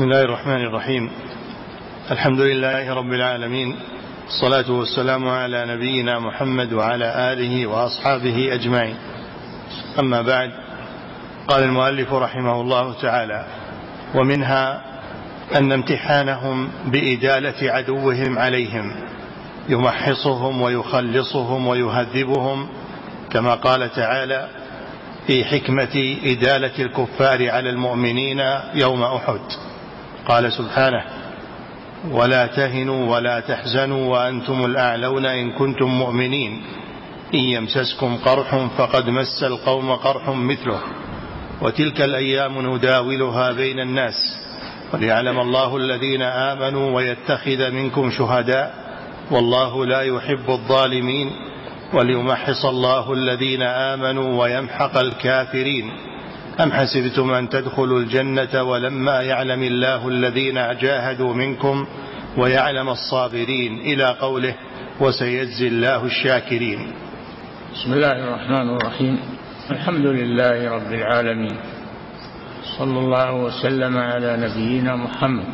بسم الله الرحمن الرحيم. الحمد لله رب العالمين. الصلاة والسلام على نبينا محمد وعلى آله وأصحابه أجمعين. أما بعد قال المؤلف رحمه الله تعالى ومنها أن امتحانهم بإدالة عدوهم عليهم يمحصهم ويخلصهم ويهذبهم كما قال تعالى في حكمة إدالة الكفار على المؤمنين يوم أحد قال سبحانه ولا تهنوا ولا تحزنوا وأنتم الأعلون إن كنتم مؤمنين. إن يمسسكم قرح فقد مس القوم قرح مثله. وتلك الأيام نداولها بين الناس. وليعلم الله الذين آمنوا ويتخذ منكم شهداء. والله لا يحب الظالمين. وليمحص الله الذين آمنوا ويمحق الكافرين. أم حسبتم أن تدخلوا الجنة ولما يعلم الله الذين جاهدوا منكم ويعلم الصابرين؟ إلى قوله وسيجزي الله الشاكرين. بسم الله الرحمن الرحيم. الحمد لله رب العالمين. صلى الله وسلم على نبينا محمد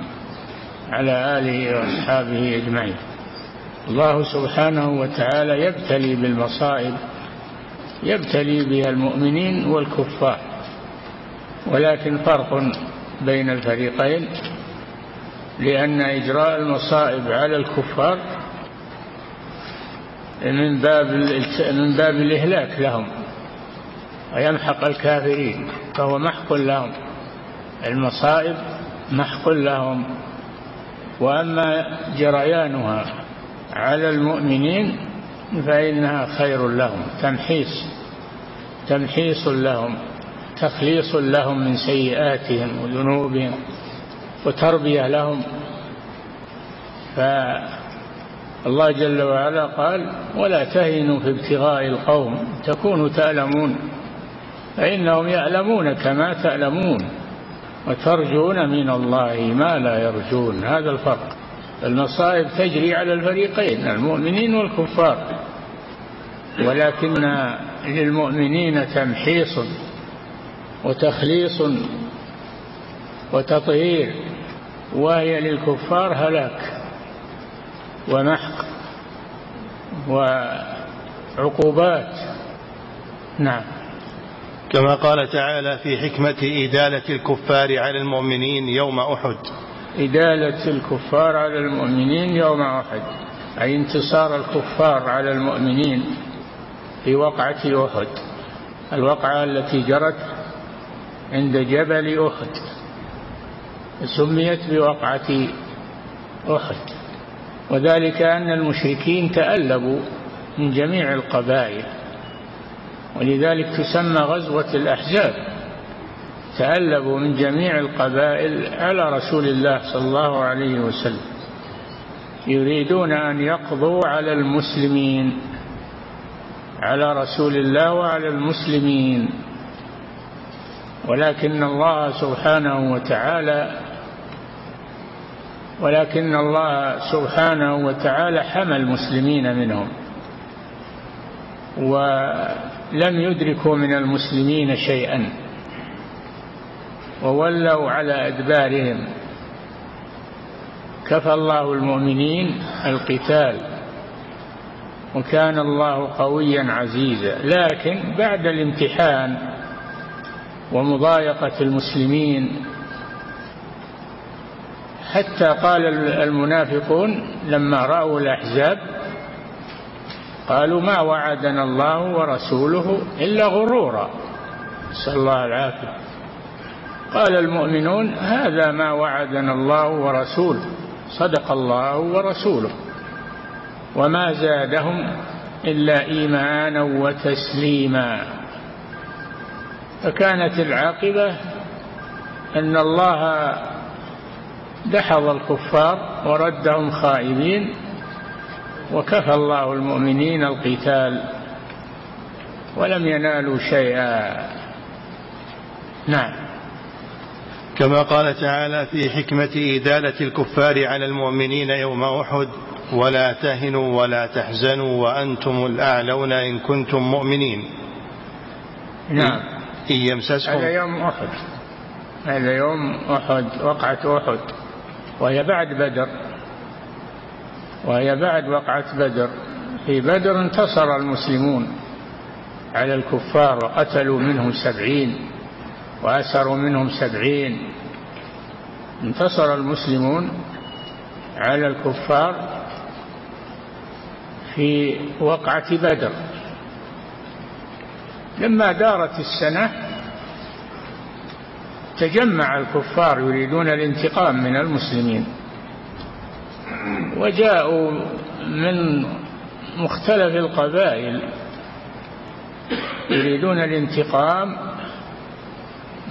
على آله وأصحابه أجمعين. الله سبحانه وتعالى يبتلي بالمصائب يبتلي بها المؤمنين والكفار. ولكن فرق بين الفريقين لأن إجراء المصائب على الكفار من باب من باب الإهلاك لهم ويمحق الكافرين فهو محق لهم. المصائب محق لهم. وأما جريانها على المؤمنين فإنها خير لهم تمحيص تمحيص لهم. تخليص لهم من سيئاتهم وذنوبهم وتربية لهم. فالله جل وعلا قال ولا تهنوا في ابتغاء القوم تكونوا تألمون فإنهم يألمون كما تألمون وترجون من الله ما لا يرجون. هذا الفرق. المصائب تجري على الفريقين المؤمنين والكفار. ولكن للمؤمنين تمحيص وتخليص وتطهير وهي للكفار هلاك ومحق وعقوبات. نعم. كما قال تعالى في حكمة إدالة الكفار على المؤمنين يوم أحد. إدالة الكفار على المؤمنين يوم أحد أي انتصار الكفار على المؤمنين في وقعة أحد. الوقعة التي جرت عند جبل أحد. سميت بوقعة أحد. وذلك أن المشركين تألبوا من جميع القبائل. ولذلك تسمى غزوة الأحزاب. تألبوا من جميع القبائل على رسول الله صلى الله عليه وسلم. يريدون أن يقضوا على المسلمين على رسول الله وعلى المسلمين. ولكن الله سبحانه وتعالى ولكن الله سبحانه وتعالى حمى المسلمين منهم ولم يدركوا من المسلمين شيئا وولوا على أدبارهم. كفى الله المؤمنين القتال وكان الله قويا عزيزا. لكن بعد الامتحان ومضايقة المسلمين. حتى قال المنافقون لما رأوا الأحزاب قالوا ما وعدنا الله ورسوله إلا غرورا. نسأل الله العافية. قال المؤمنون هذا ما وعدنا الله ورسوله. صدق الله ورسوله. وما زادهم إلا إيمانا وتسليما. فكانت العاقبة أن الله دحض الكفار وردهم خائبين وكفى الله المؤمنين القتال ولم ينالوا شيئا. نعم. كما قال تعالى في حكمة إدالة الكفار على المؤمنين يوم أحد ولا تهنوا ولا تحزنوا وأنتم الأعلون إن كنتم مؤمنين. نعم. إن يمسسكم هذا يوم أحد. هذا يوم أحد وقعة أحد. وهي بعد بدر. وهي بعد وقعة بدر. في بدر انتصر المسلمون على الكفار وقتلوا منهم سبعين وأسروا منهم سبعين. انتصر المسلمون على الكفار في وقعة بدر. لما دارت السنة تجمع الكفار يريدون الانتقام من المسلمين. وجاءوا من مختلف القبائل يريدون الانتقام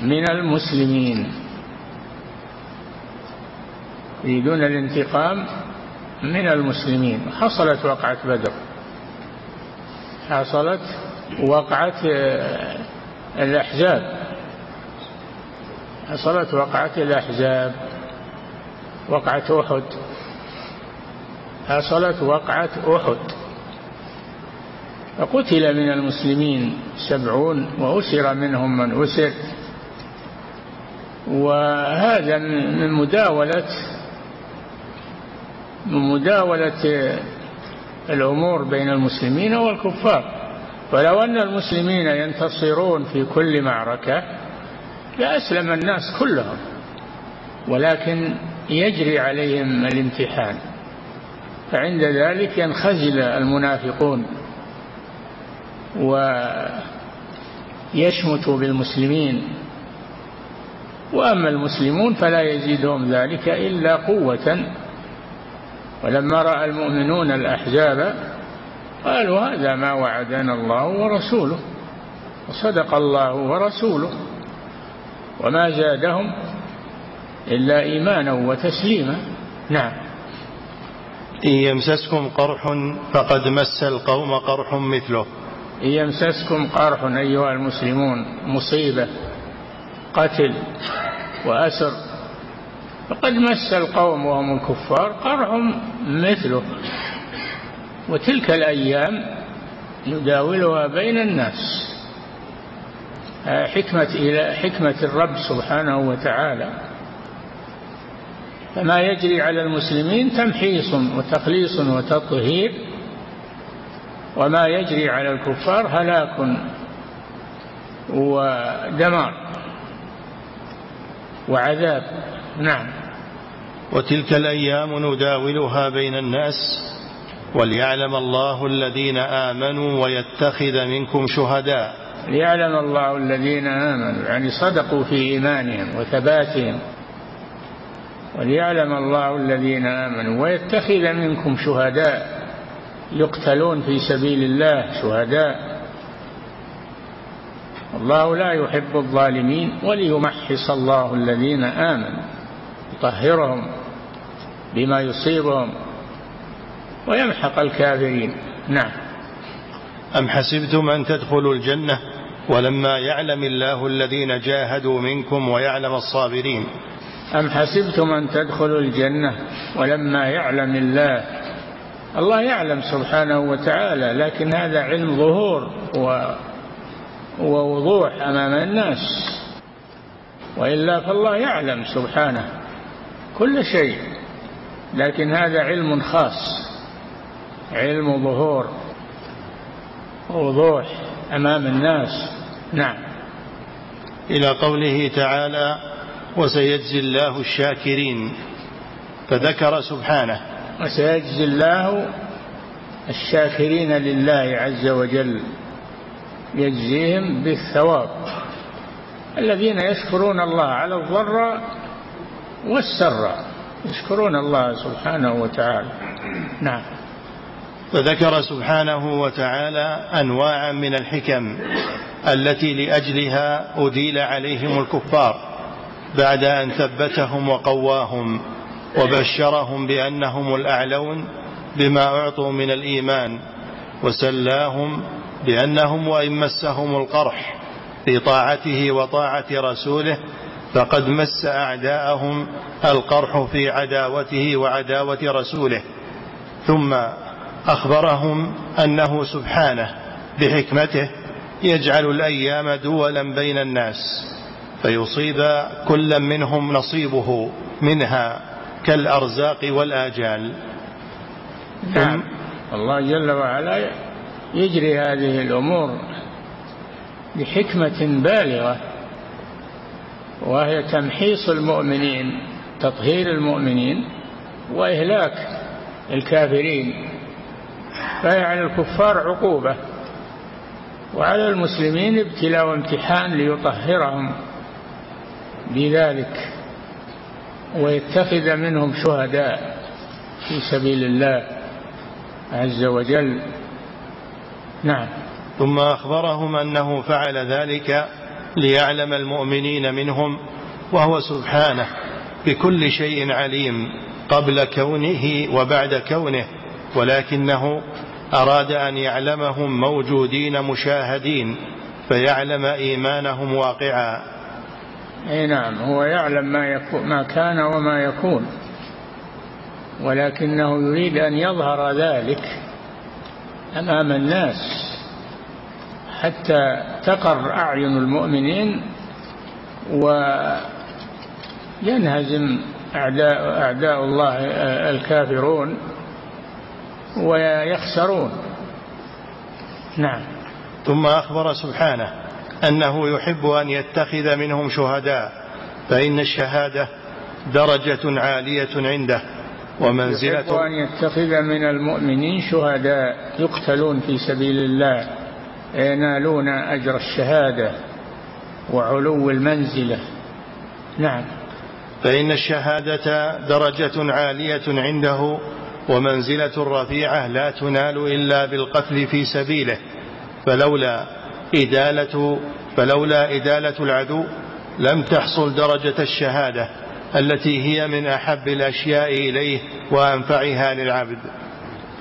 من المسلمين. يريدون الانتقام من المسلمين. حصلت وقعة بدر. حصلت وقعة الأحزاب. حصلت وقعة الأحزاب وقعة أحد. حصلت وقعة أحد. فقتل من المسلمين سبعون وأسر منهم من أسر. وهذا من مداولة من مداولة الأمور بين المسلمين والكفار. ولو أن المسلمين ينتصرون في كل معركة لأسلم الناس كلهم ولكن يجري عليهم الامتحان. فعند ذلك ينخزل المنافقون ويشمتوا بالمسلمين. وأما المسلمون فلا يزيدهم ذلك إلا قوة. ولما رأى المؤمنون الأحزاب قالوا هذا ما وعدنا الله ورسوله وصدق الله ورسوله وما زادهم إلا إيمانا وتسليما. نعم. إن يمسسكم قرح فقد مس القوم قرح مثله. إن يمسسكم قرح أيها المسلمون مصيبة قتل وأسر فقد مس القوم وهم الكفار قرح مثله. وتلك الأيام نداولها بين الناس. حكمة إلى حكمة الرب سبحانه وتعالى. فما يجري على المسلمين تمحيص وتخليص وتطهير وما يجري على الكفار هلاك ودمار وعذاب. نعم. وتلك الأيام نداولها بين الناس وليعلم الله الذين آمنوا ويتخذ منكم شهداء. ليعلم الله الذين آمنوا يعني صدقوا في إيمانهم وثباتهم. وليعلم الله الذين آمنوا ويتخذ منكم شهداء. يقتلون في سبيل الله شهداء. الله لا يحب الظالمين وليمحص الله الذين آمنوا يطهرهم بما يصيبهم. ويمحق الكافرين. نعم. أم حسبتم أن تدخلوا الجنة ولما يعلم الله الذين جاهدوا منكم ويعلم الصابرين؟ أم حسبتم أن تدخلوا الجنة ولما يعلم الله؟ الله يعلم سبحانه وتعالى لكن هذا علم ظهور ووضوح أمام الناس. وإلا فالله يعلم سبحانه كل شيء لكن هذا علم خاص. علم ظهور. ووضوح أمام الناس. نعم. إلى قوله تعالى وسيجزي الله الشاكرين فذكر سبحانه. وسيجزي الله الشاكرين لله عز وجل. يجزيهم بالثواب. الذين يشكرون الله على الضر والسر. يشكرون الله سبحانه وتعالى. نعم. فذكر سبحانه وتعالى أنواعا من الحكم التي لأجلها أديل عليهم الكفار بعد أن ثبتهم وقواهم وبشرهم بأنهم الأعلون بما أعطوا من الإيمان وسلاهم بأنهم وإن مسهم القرح في طاعته وطاعة رسوله فقد مس أعداءهم القرح في عداوته وعداوة رسوله ثم أخبرهم أنه سبحانه بحكمته يجعل الأيام دولا بين الناس فيصيب كل منهم نصيبه منها كالأرزاق والآجال. نعم. الله جل وعلا يجري هذه الأمور بحكمة بالغة وهي تمحيص المؤمنين تطهير المؤمنين وإهلاك الكافرين. فهي على الكفار عقوبة. وعلى المسلمين ابتلاء وامتحان ليطهرهم بذلك ويتخذ منهم شهداء في سبيل الله عز وجل. نعم. ثم أخبرهم أنه فعل ذلك ليعلم المؤمنين منهم وهو سبحانه بكل شيء عليم قبل كونه وبعد كونه. ولكنه أراد أن يعلمهم موجودين مشاهدين فيعلم إيمانهم واقعا. أي نعم هو يعلم ما, يكون ما كان وما يكون ولكنه يريد أن يظهر ذلك أمام الناس حتى تقر أعين المؤمنين وينهزم أعداء, أعداء الله الكافرون. ويخسرون. نعم. ثم أخبر سبحانه أنه يحب أن يتخذ منهم شهداء فإن الشهادة درجة عالية عنده ومنزلة يحب أن يتخذ من المؤمنين شهداء يقتلون في سبيل الله ينالون أجر الشهادة وعلو المنزلة. نعم. فإن الشهادة درجة عالية عنده ومنزلة رفيعة لا تنال إلا بالقتل في سبيله فلولا إدالة فلولا إدالة العدو لم تحصل درجة الشهادة التي هي من أحب الأشياء إليه وأنفعها للعبد.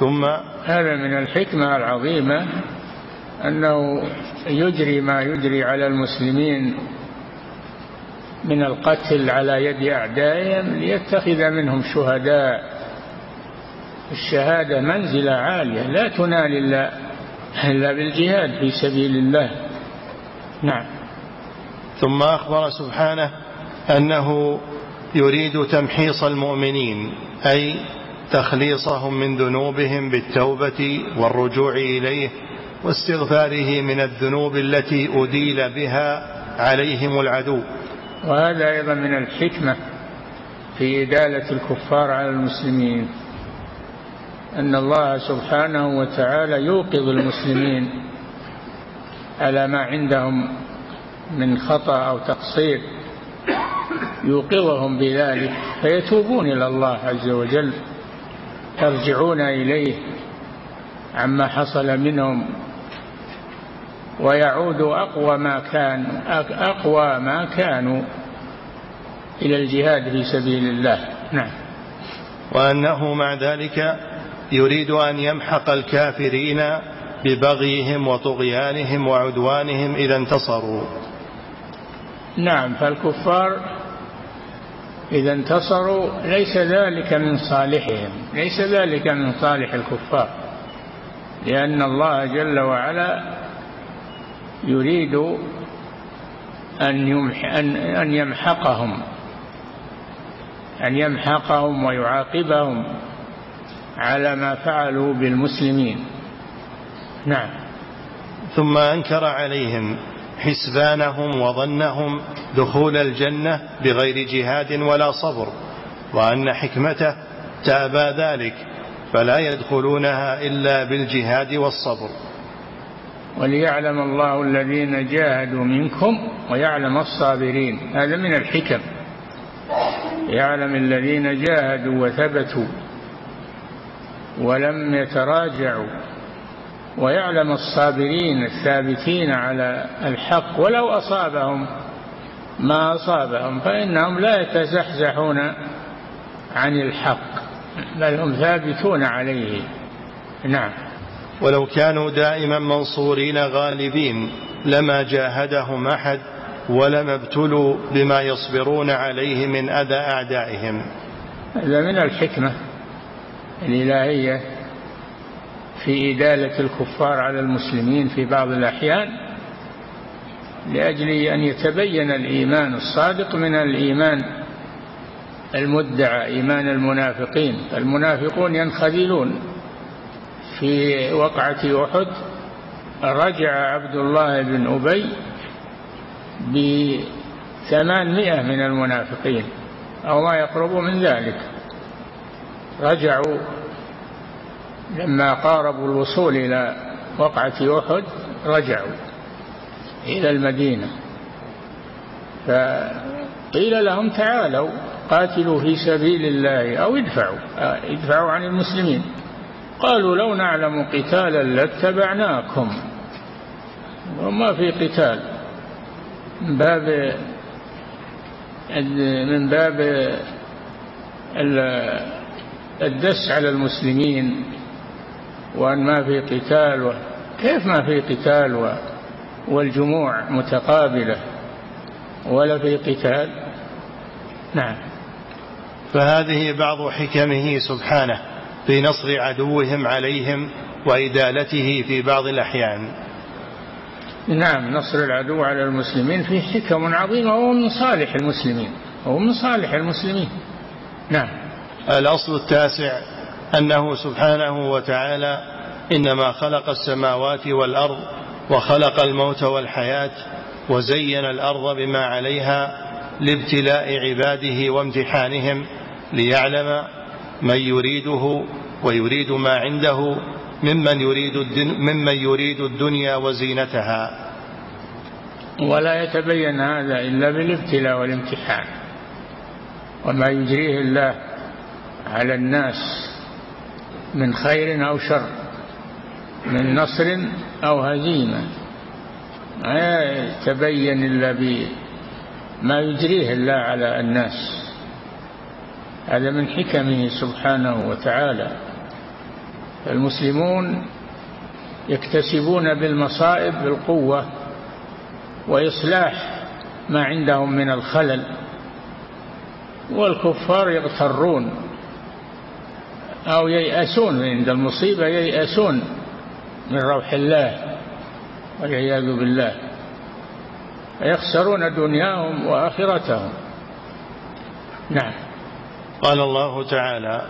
ثم هذا من الحكمة العظيمة أنه يجري ما يجري على المسلمين من القتل على يد أعدائهم ليتخذ منهم شهداء. الشهادة منزلة عالية لا تنال إلا إلا بالجهاد في سبيل الله. نعم. ثم أخبر سبحانه أنه يريد تمحيص المؤمنين أي تخليصهم من ذنوبهم بالتوبة والرجوع إليه واستغفاره من الذنوب التي أديل بها عليهم العدو. وهذا أيضا من الحكمة في إدالة الكفار على المسلمين. أن الله سبحانه وتعالى يوقظ المسلمين على ما عندهم من خطأ أو تقصير يوقظهم بذلك فيتوبون إلى الله عز وجل يرجعون إليه عما حصل منهم ويعود أقوى ما كان أقوى ما كانوا إلى الجهاد في سبيل الله. نعم. وأنه مع ذلك يريد أن يمحق الكافرين ببغيهم وطغيانهم وعدوانهم إذا انتصروا. نعم فالكفار إذا انتصروا ليس ذلك من صالحهم ليس ذلك من صالح الكفار لأن الله جل وعلا يريد أن, يمح أن, أن يمحقهم أن يمحقهم ويعاقبهم. على ما فعلوا بالمسلمين. نعم. ثم أنكر عليهم حسبانهم وظنهم دخول الجنة بغير جهاد ولا صبر وأن حكمته تابى ذلك فلا يدخلونها إلا بالجهاد والصبر. وليعلم الله الذين جاهدوا منكم ويعلم الصابرين. هذا من الحكم. يعلم الذين جاهدوا وثبتوا. ولم يتراجعوا. ويعلم الصابرين الثابتين على الحق ولو أصابهم ما أصابهم فإنهم لا يتزحزحون عن الحق بل هم ثابتون عليه. نعم. ولو كانوا دائما منصورين غالبين لما جاهدهم أحد ولما ابتلوا بما يصبرون عليه من أذى أعدائهم. هذا من الحكمة. الإلهية في إدالة الكفار على المسلمين في بعض الأحيان لأجل أن يتبين الإيمان الصادق من الإيمان المدعى إيمان المنافقين. المنافقون ينخذلون. في وقعة أحد رجع عبد الله بن أبي بثمانمائة من المنافقين أو ما يقرب من ذلك. رجعوا لما قاربوا الوصول إلى وقعة أحد رجعوا إلى المدينة. فقيل لهم تعالوا قاتلوا في سبيل الله أو ادفعوا ادفعوا عن المسلمين. قالوا لو نعلم قتالا لاتبعناكم. وما في قتال. من باب من باب الدس على المسلمين وأن ما في قتال كيف ما في قتال والجموع متقابلة ولا في قتال؟ نعم. فهذه بعض حكمه سبحانه في نصر عدوهم عليهم وإدالته في بعض الأحيان. نعم نصر العدو على المسلمين فيه حكم عظيمة وهو من صالح المسلمين هو من صالح المسلمين. نعم. الأصل التاسع أنه سبحانه وتعالى إنما خلق السماوات والأرض وخلق الموت والحياة وزين الأرض بما عليها لابتلاء عباده وامتحانهم ليعلم من يريده ويريد ما عنده ممن يريد ممن يريد الدنيا وزينتها. ولا يتبين هذا إلا بالابتلاء والامتحان. وما يجريه الله على الناس من خير أو شر من نصر أو هزيمة. ما يتبين إلا بما يجريه الله على الناس. هذا من حكمه سبحانه وتعالى. المسلمون يكتسبون بالمصائب بالقوة وإصلاح ما عندهم من الخلل والكفار يغترون. أو ييأسون عند المصيبة ييأسون من روح الله والعياذ بالله. يخسرون دنياهم وآخرتهم. نعم. قال الله تعالى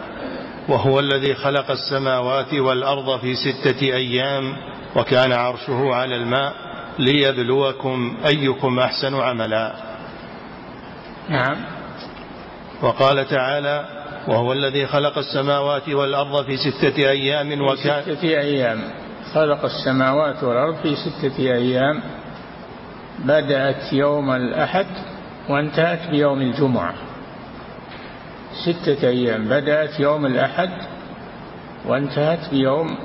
وهو الذي خلق السماوات والأرض في ستة أيام وكان عرشه على الماء ليبلوكم أيكم أحسن عملا. نعم. وقال تعالى وهو الذي خلق السماوات والأرض في ستة أيام وكان في ستة أيام. خلق السماوات والأرض في ستة أيام. بدأت يوم الأحد وانتهت بيوم الجمعة. ستة أيام. بدأت يوم الأحد وانتهت بيوم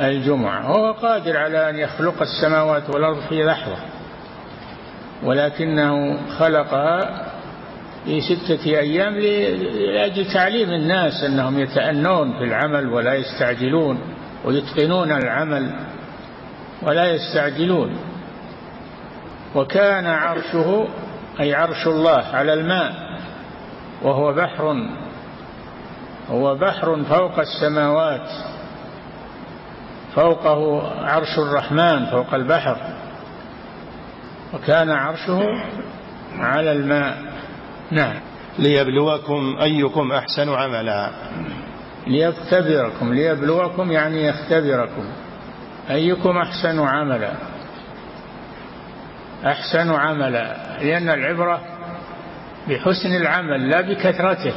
الجمعة. هو قادر على أن يخلق السماوات والأرض في لحظة ولكنه خلقها في ستة أيام لأجل تعليم الناس أنهم يتأنون في العمل ولا يستعجلون ويتقنون العمل ولا يستعجلون. وكان عرشه أي عرش الله على الماء وهو بحر هو بحر فوق السماوات فوقه عرش الرحمن فوق البحر. وكان عرشه على الماء. نعم. ليبلوكم أيكم أحسن عملا. ليختبركم. ليبلوكم يعني يختبركم. أيكم أحسن عملا. أحسن عملا. لأن العبرة بحسن العمل لا بكثرته.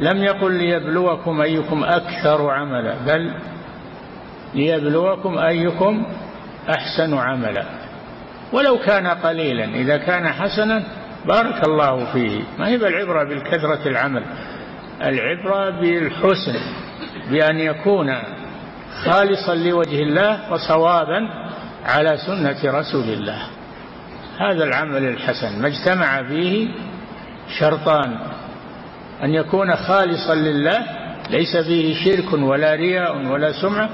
لم يقل ليبلوكم أيكم أكثر عملا بل ليبلوكم أيكم أحسن عملا. ولو كان قليلا إذا كان حسنا بارك الله فيه. ما هي بالعبرة بالكثرة العمل؟ العبرة بالحسن بأن يكون خالصا لوجه الله وصوابا على سنة رسول الله. هذا العمل الحسن. ما اجتمع فيه شرطان. أن يكون خالصا لله ليس فيه شرك ولا رياء ولا سمعة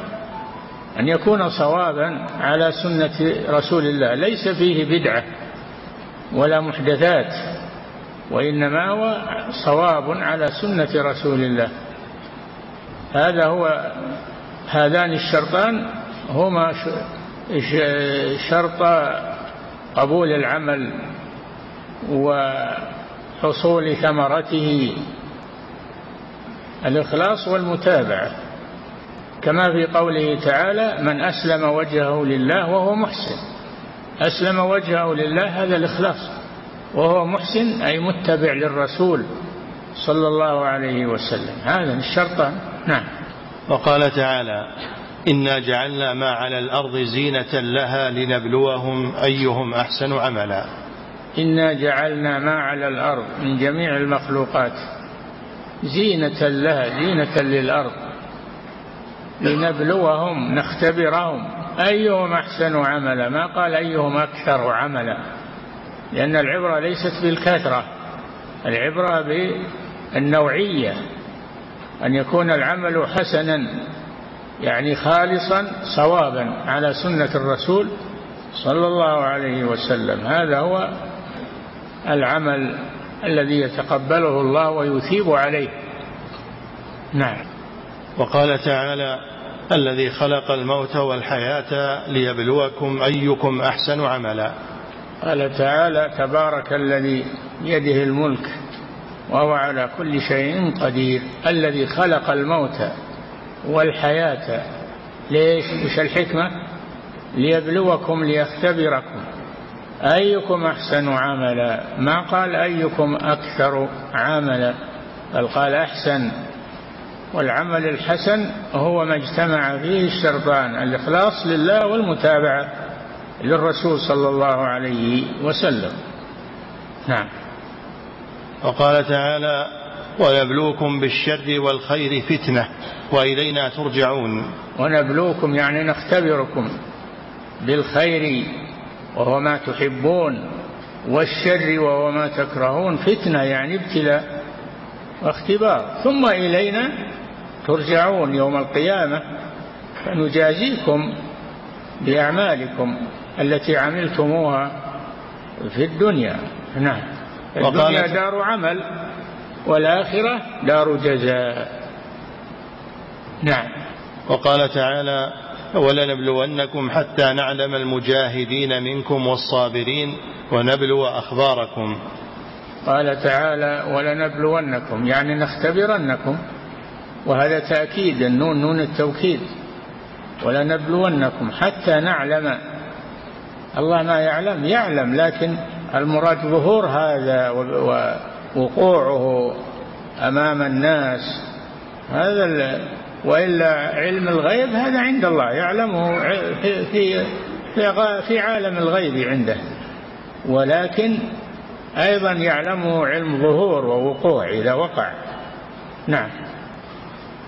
أن يكون صوابا على سنة رسول الله ليس فيه بدعة. ولا محدثات وإنما هو صواب على سنة رسول الله. هذا هو هذان الشرطان هما شرط قبول العمل وحصول ثمرته. الإخلاص والمتابعة. كما في قوله تعالى من أسلم وجهه لله وهو محسن. أسلم وجهه لله هذا الإخلاص. وهو محسن أي متبع للرسول صلى الله عليه وسلم. هذا الشرطان نعم. وقال تعالى إنا جعلنا ما على الأرض زينة لها لنبلوهم أيهم أحسن عملا. إنا جعلنا ما على الأرض من جميع المخلوقات زينة لها زينة للأرض. لنبلوهم نختبرهم. أيهم أحسن عملا؟ ما قال أيهم أكثر عملا؟ لأن العبرة ليست بالكثرة العبرة بالنوعية أن يكون العمل حسنا يعني خالصا صوابا على سنة الرسول صلى الله عليه وسلم. هذا هو العمل الذي يتقبله الله ويثيب عليه. نعم. وقال تعالى الذي خلق الموت والحياة ليبلوكم أيكم أحسن عملا. قال تعالى تبارك الذي بيده الملك وهو على كل شيء قدير. الذي خلق الموت والحياة ليش؟ وش الحكمة؟ ليبلوكم ليختبركم. أيكم أحسن عملا. ما قال أيكم أكثر عملا بل قال أحسن. والعمل الحسن هو ما اجتمع فيه الشرطان الإخلاص لله والمتابعة للرسول صلى الله عليه وسلم. نعم. وقال تعالى ونبلوكم بالشر والخير فتنة وإلينا ترجعون. ونبلوكم يعني نختبركم بالخير وهو ما تحبون والشر وهو ما تكرهون. فتنة يعني ابتلاء. واختبار. ثم إلينا ترجعون يوم القيامة فنجازيكم بأعمالكم التي عملتموها في الدنيا. نعم. الدنيا دار عمل والآخرة دار جزاء. نعم. وقال تعالى ولنبلونكم حتى نعلم المجاهدين منكم والصابرين ونبلو أخباركم. قال تعالى ولنبلونكم يعني نختبرنكم وهذا تأكيد النون نون التوكيد. ولنبلونكم حتى نعلم. الله ما يعلم يعلم لكن المراد ظهور هذا ووقوعه أمام الناس. هذا وإلا علم الغيب هذا عند الله يعلمه في في في عالم الغيب عنده. ولكن أيضا يعلمه علم ظهور ووقوع إذا وقع. نعم.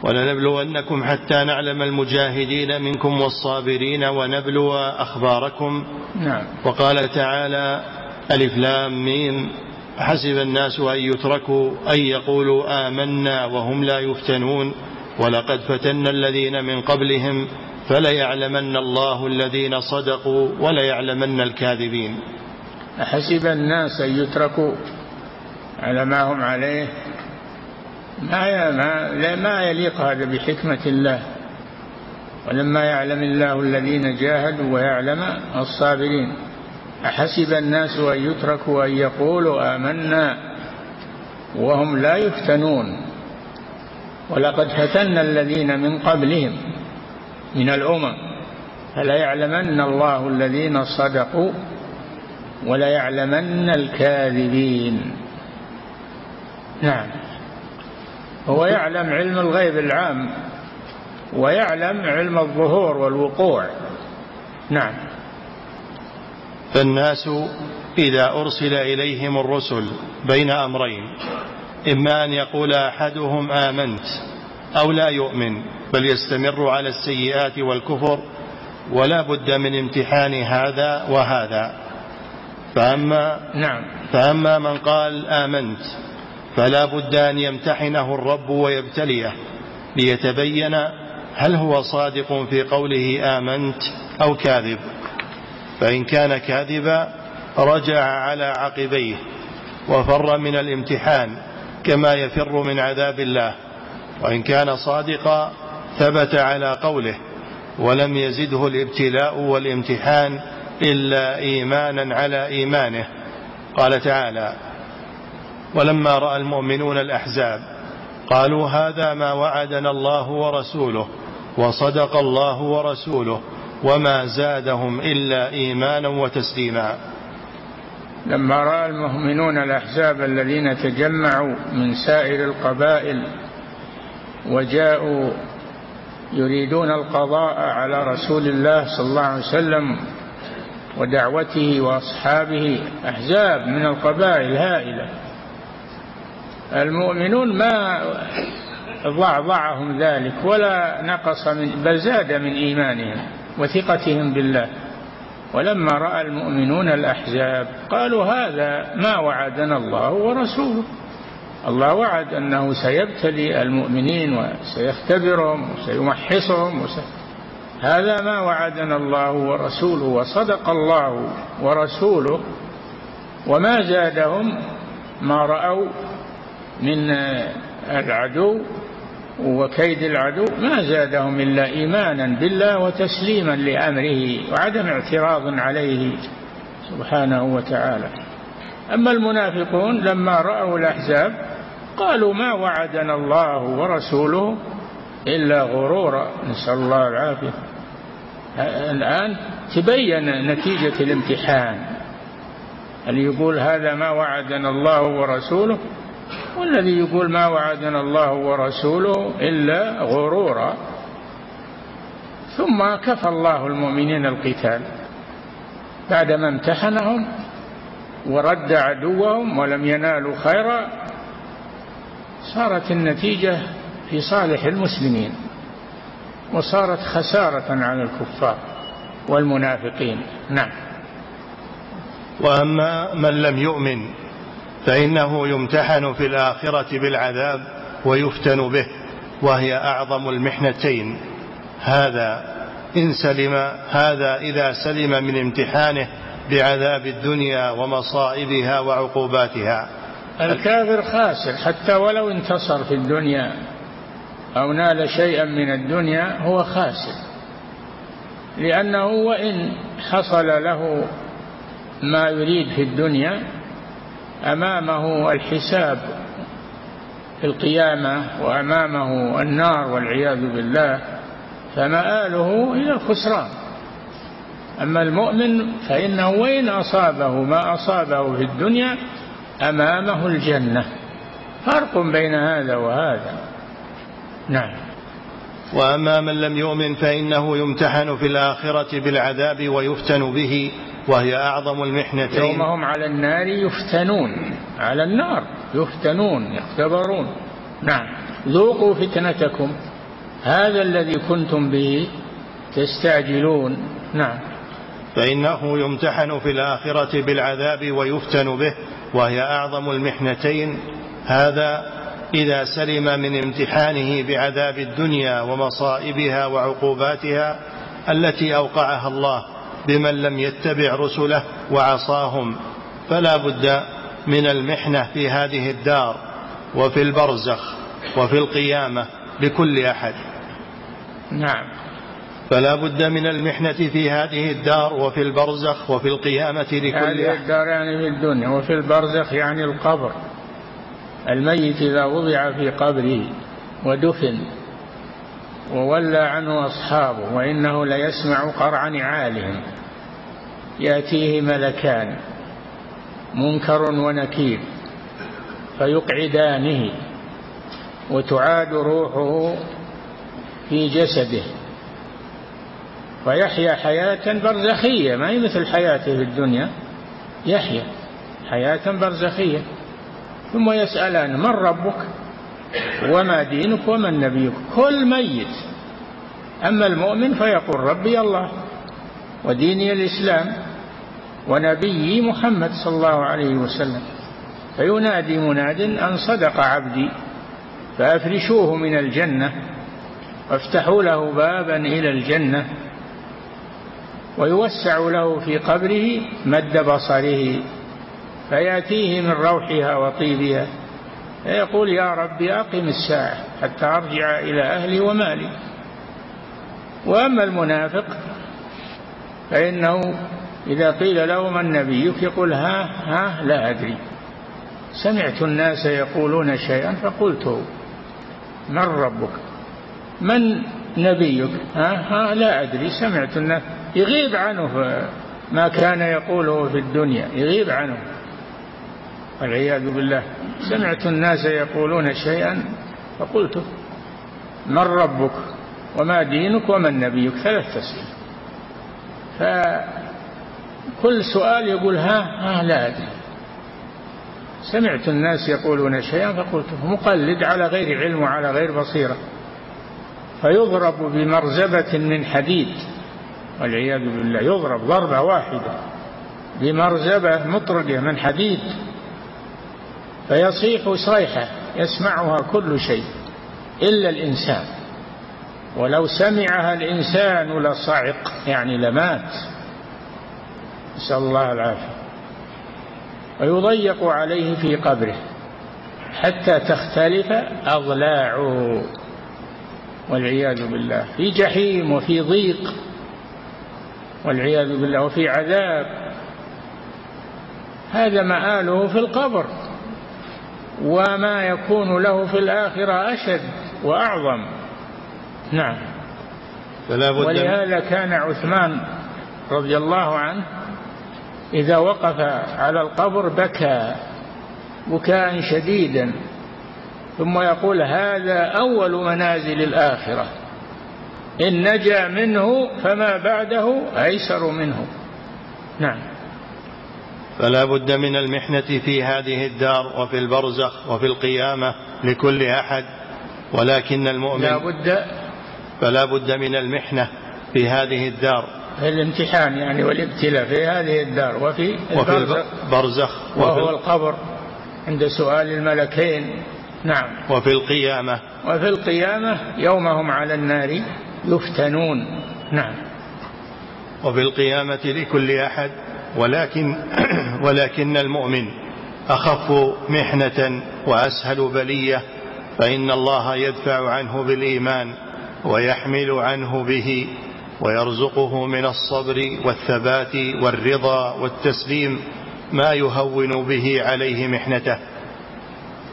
ولنبلونكم حتى نعلم المجاهدين منكم والصابرين ونبلو أخباركم. نعم. وقال تعالى ألف لام ميم. حسب الناس أن يتركوا أن يقولوا آمنا وهم لا يفتنون. ولقد فتنا الذين من قبلهم فليعلمن الله الذين صدقوا وليعلمن الكاذبين. أحسب الناس أن يتركوا على ما هم عليه. ما ما ما يليق هذا بحكمة الله. ولما يعلم الله الذين جاهدوا ويعلم الصابرين. أحسب الناس أن يتركوا أن يقولوا آمنا وهم لا يفتنون. ولقد فتنا الذين من قبلهم من الأمم. فلا يعلمن الله الذين صدقوا ولا يعلمن الكاذبين. نعم. هو يعلم علم الغيب العام ويعلم علم الظهور والوقوع. نعم. فالناس إذا أرسل إليهم الرسل بين أمرين. إما أن يقول أحدهم آمنت أو لا يؤمن بل يستمر على السيئات والكفر ولا بد من امتحان هذا وهذا. فأما, نعم. فأما من قال آمنت فلا بد أن يمتحنه الرب ويبتليه ليتبين هل هو صادق في قوله آمنت أو كاذب. فإن كان كاذبا رجع على عقبيه وفر من الامتحان كما يفر من عذاب الله. وإن كان صادقا ثبت على قوله ولم يزده الابتلاء والامتحان إلا إيمانا على إيمانه. قال تعالى ولما رأى المؤمنون الأحزاب قالوا هذا ما وعدنا الله ورسوله وصدق الله ورسوله وما زادهم إلا إيمانا وتسليما. لما رأى المؤمنون الأحزاب الذين تجمعوا من سائر القبائل وجاءوا يريدون القضاء على رسول الله صلى الله عليه وسلم ودعوته وأصحابه أحزاب من القبائل هائله المؤمنون ما ضعضعهم ذلك ولا نقص من بل زاد من إيمانهم وثقتهم بالله. ولما رأى المؤمنون الأحزاب قالوا هذا ما وعدنا الله ورسوله. الله وعد أنه سيبتلي المؤمنين وسيختبرهم وسيمحصهم وسي... هذا ما وعدنا الله ورسوله وصدق الله ورسوله وما زادهم ما رأوا من العدو وكيد العدو ما زادهم إلا إيمانا بالله وتسليما لأمره وعدم اعتراض عليه سبحانه وتعالى. أما المنافقون لما رأوا الأحزاب قالوا ما وعدنا الله ورسوله إلا غرورا نسأل الله العافية. الآن تبين نتيجة الامتحان. اللي يقول هذا ما وعدنا الله ورسوله؟ والذي يقول ما وعدنا الله ورسوله إلا غرورا. ثم كفى الله المؤمنين القتال. بعدما امتحنهم ورد عدوهم ولم ينالوا خيرا صارت النتيجة في صالح المسلمين وصارت خسارة على الكفار والمنافقين. نعم. وأما من لم يؤمن فإنه يمتحن في الآخرة بالعذاب ويفتن به وهي أعظم المحنتين. هذا إن سلم هذا إذا سلم من امتحانه بعذاب الدنيا ومصائبها وعقوباتها. الكافر خاسر حتى ولو انتصر في الدنيا. أو نال شيئا من الدنيا هو خاسر. لأنه وإن حصل له ما يريد في الدنيا أمامه الحساب في القيامة وأمامه النار والعياذ بالله فمآله إلى الخسران. أما المؤمن فإنه وإن أصابه ما أصابه في الدنيا أمامه الجنة. فرق بين هذا وهذا. نعم. وأما من لم يؤمن فإنه يمتحن في الآخرة بالعذاب ويفتن به وهي أعظم المحنتين. يوم هم على النار يفتنون. على النار يفتنون يختبرون. نعم. ذوقوا فتنتكم. هذا الذي كنتم به تستعجلون. نعم. فإنه يمتحن في الآخرة بالعذاب ويفتن به وهي أعظم المحنتين. هذا إذا سلم من امتحانه بعذاب الدنيا ومصائبها وعقوباتها التي أوقعها الله بمن لم يتبع رسله وعصاهم فلا بد من المحنة في هذه الدار وفي البرزخ وفي القيامة لكل أحد. نعم. فلا بد من المحنة في هذه الدار وفي البرزخ وفي القيامة لكل هذه الدار يعني في الدنيا وفي البرزخ يعني القبر. الميت إذا وضع في قبره ودفن وولى عنه أصحابه وإنه ليسمع قرع نعالهم يأتيه ملكان منكر ونكير فيقعدانه وتعاد روحه في جسده ويحيا حياة برزخية ما هي مثل حياته في الدنيا يحيا حياة برزخية ثم يسألان من ربك؟ وما دينك ومن نبيك. كل ميت. أما المؤمن فيقول ربي الله وديني الإسلام ونبيي محمد صلى الله عليه وسلم. فينادي مناد أن صدق عبدي فأفرشوه من الجنة وافتحوا له بابا إلى الجنة ويوسع له في قبره مد بصره. فيأتيه من روحها وطيبها فيقول يا ربي أقم الساعة حتى أرجع إلى أهلي ومالي. وأما المنافق فإنه إذا قيل له من نبيك يقول ها ها لا أدري. سمعت الناس يقولون شيئا فقلته من ربك؟ من نبيك؟ ها ها لا أدري. سمعت الناس يغيب عنه ما كان يقوله في الدنيا يغيب عنه. والعياذ بالله. سمعت الناس يقولون شيئا فقلت من ربك؟ وما دينك؟ ومن نبيك؟ ثلاث تسئل فكل سؤال يقول ها ها لا أدري. سمعت الناس يقولون شيئا فقلت مقلد على غير علم وعلى غير بصيرة. فيضرب بمرزبة من حديد. والعياذ بالله يضرب ضربة واحدة بمرزبة مطرقة من حديد. فيصيح صيحة يسمعها كل شيء إلا الإنسان. ولو سمعها الإنسان لصعق يعني لمات. نسأل الله العافية. ويضيق عليه في قبره حتى تختلف أضلاعه. والعياذ بالله في جحيم وفي ضيق. والعياذ بالله وفي عذاب. هذا مآله في القبر. وما يكون له في الآخرة أشد وأعظم. نعم. فلا بد ولهذا كان عثمان رضي الله عنه إذا وقف على القبر بكى بكاء شديدا ثم يقول هذا أول منازل الآخرة. إن نجا منه فما بعده أيسر منه. نعم. فلا بد من المحنة في هذه الدار وفي البرزخ وفي القيامة لكل أحد ولكن المؤمن لا بد فلا بد من المحنة في هذه الدار. الامتحان يعني والابتلاء في هذه الدار وفي وفي البرزخ. وهو القبر عند سؤال الملكين. نعم. وفي القيامة. وفي القيامة يومهم على النار يفتنون. نعم. وفي القيامة لكل أحد ولكن ولكن المؤمن أخف محنة وأسهل بلية فإن الله يدفع عنه بالإيمان ويحمل عنه به ويرزقه من الصبر والثبات والرضا والتسليم ما يهون به عليه محنته.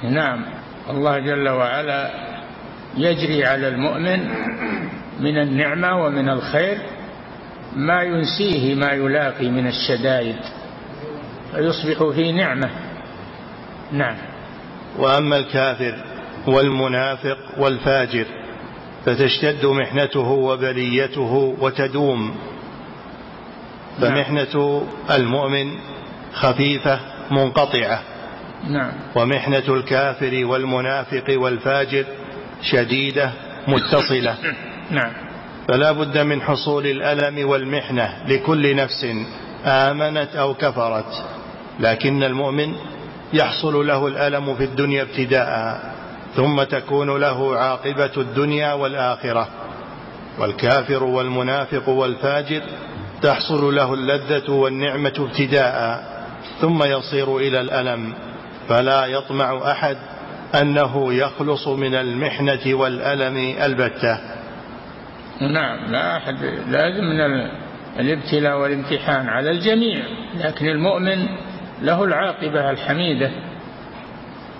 نعم الله جل وعلا يجري على المؤمن من النعمة ومن الخير ما ينسيه ما يلاقي من الشدائد. فيصبح في نعمة. نعم. وأما الكافر والمنافق والفاجر فتشتد محنته وبليته وتدوم. فمحنة المؤمن خفيفة منقطعة. نعم. ومحنة الكافر والمنافق والفاجر شديدة متصلة. نعم. فلا بد من حصول الألم والمحنة لكل نفس آمنت أو كفرت لكن المؤمن يحصل له الألم في الدنيا ابتداء ثم تكون له عاقبة الدنيا والآخرة. والكافر والمنافق والفاجر تحصل له اللذة والنعمة ابتداء ثم يصير إلى الألم. فلا يطمع أحد أنه يخلص من المحنة والألم البتة. نعم لا أحد لازم من الابتلاء والامتحان على الجميع لكن المؤمن له العاقبة الحميدة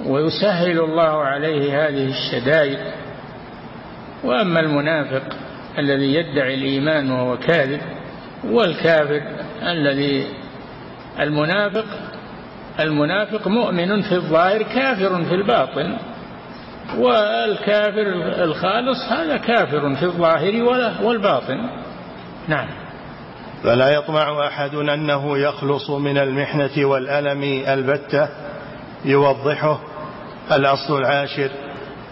ويسهل الله عليه هذه الشدائد. وأما المنافق الذي يدعي الإيمان وهو كاذب والكافر الذي المنافق المنافق مؤمن في الظاهر كافر في الباطن. والكافر الخالص هذا كافر في الظاهر والباطن. نعم. فلا يطمع أحد أنه يخلص من المحنة والألم البتة يوضحه الأصل العاشر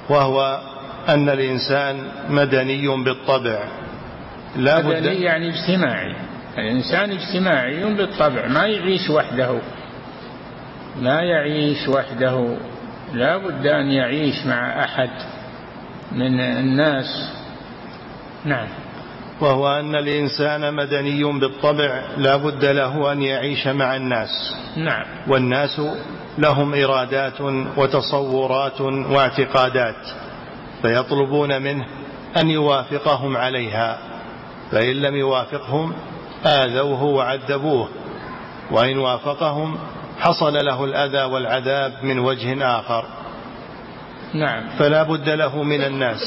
وهو أن الإنسان مدني بالطبع. لا مدني يعني اجتماعي. الإنسان اجتماعي بالطبع ما يعيش وحده. ما يعيش وحده. لا بد أن يعيش مع أحد من الناس. نعم. وهو أن الإنسان مدني بالطبع لا بد له أن يعيش مع الناس. نعم. والناس لهم إرادات وتصورات واعتقادات فيطلبون منه أن يوافقهم عليها. فإن لم يوافقهم آذوه وعذبوه. وإن وافقهم حصل له الأذى والعذاب من وجه آخر. نعم. فلا بد له من الناس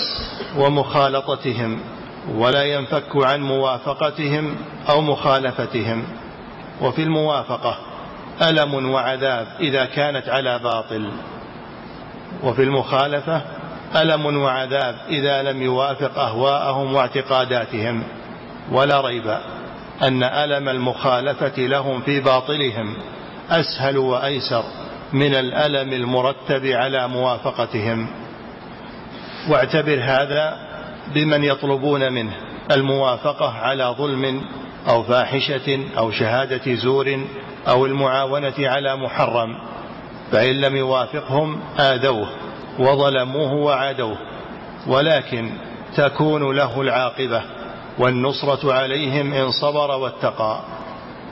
ومخالطتهم ولا ينفك عن موافقتهم أو مخالفتهم. وفي الموافقة ألم وعذاب إذا كانت على باطل. وفي المخالفة ألم وعذاب إذا لم يوافق أهواءهم واعتقاداتهم. ولا ريب أن ألم المخالفة لهم في باطلهم. أسهل وأيسر من الألم المرتب على موافقتهم. واعتبر هذا بمن يطلبون منه الموافقة على ظلم أو فاحشة أو شهادة زور أو المعاونة على محرم فإن لم يوافقهم آذوه وظلموه وعادوه ولكن تكون له العاقبة والنصرة عليهم إن صبر واتقى.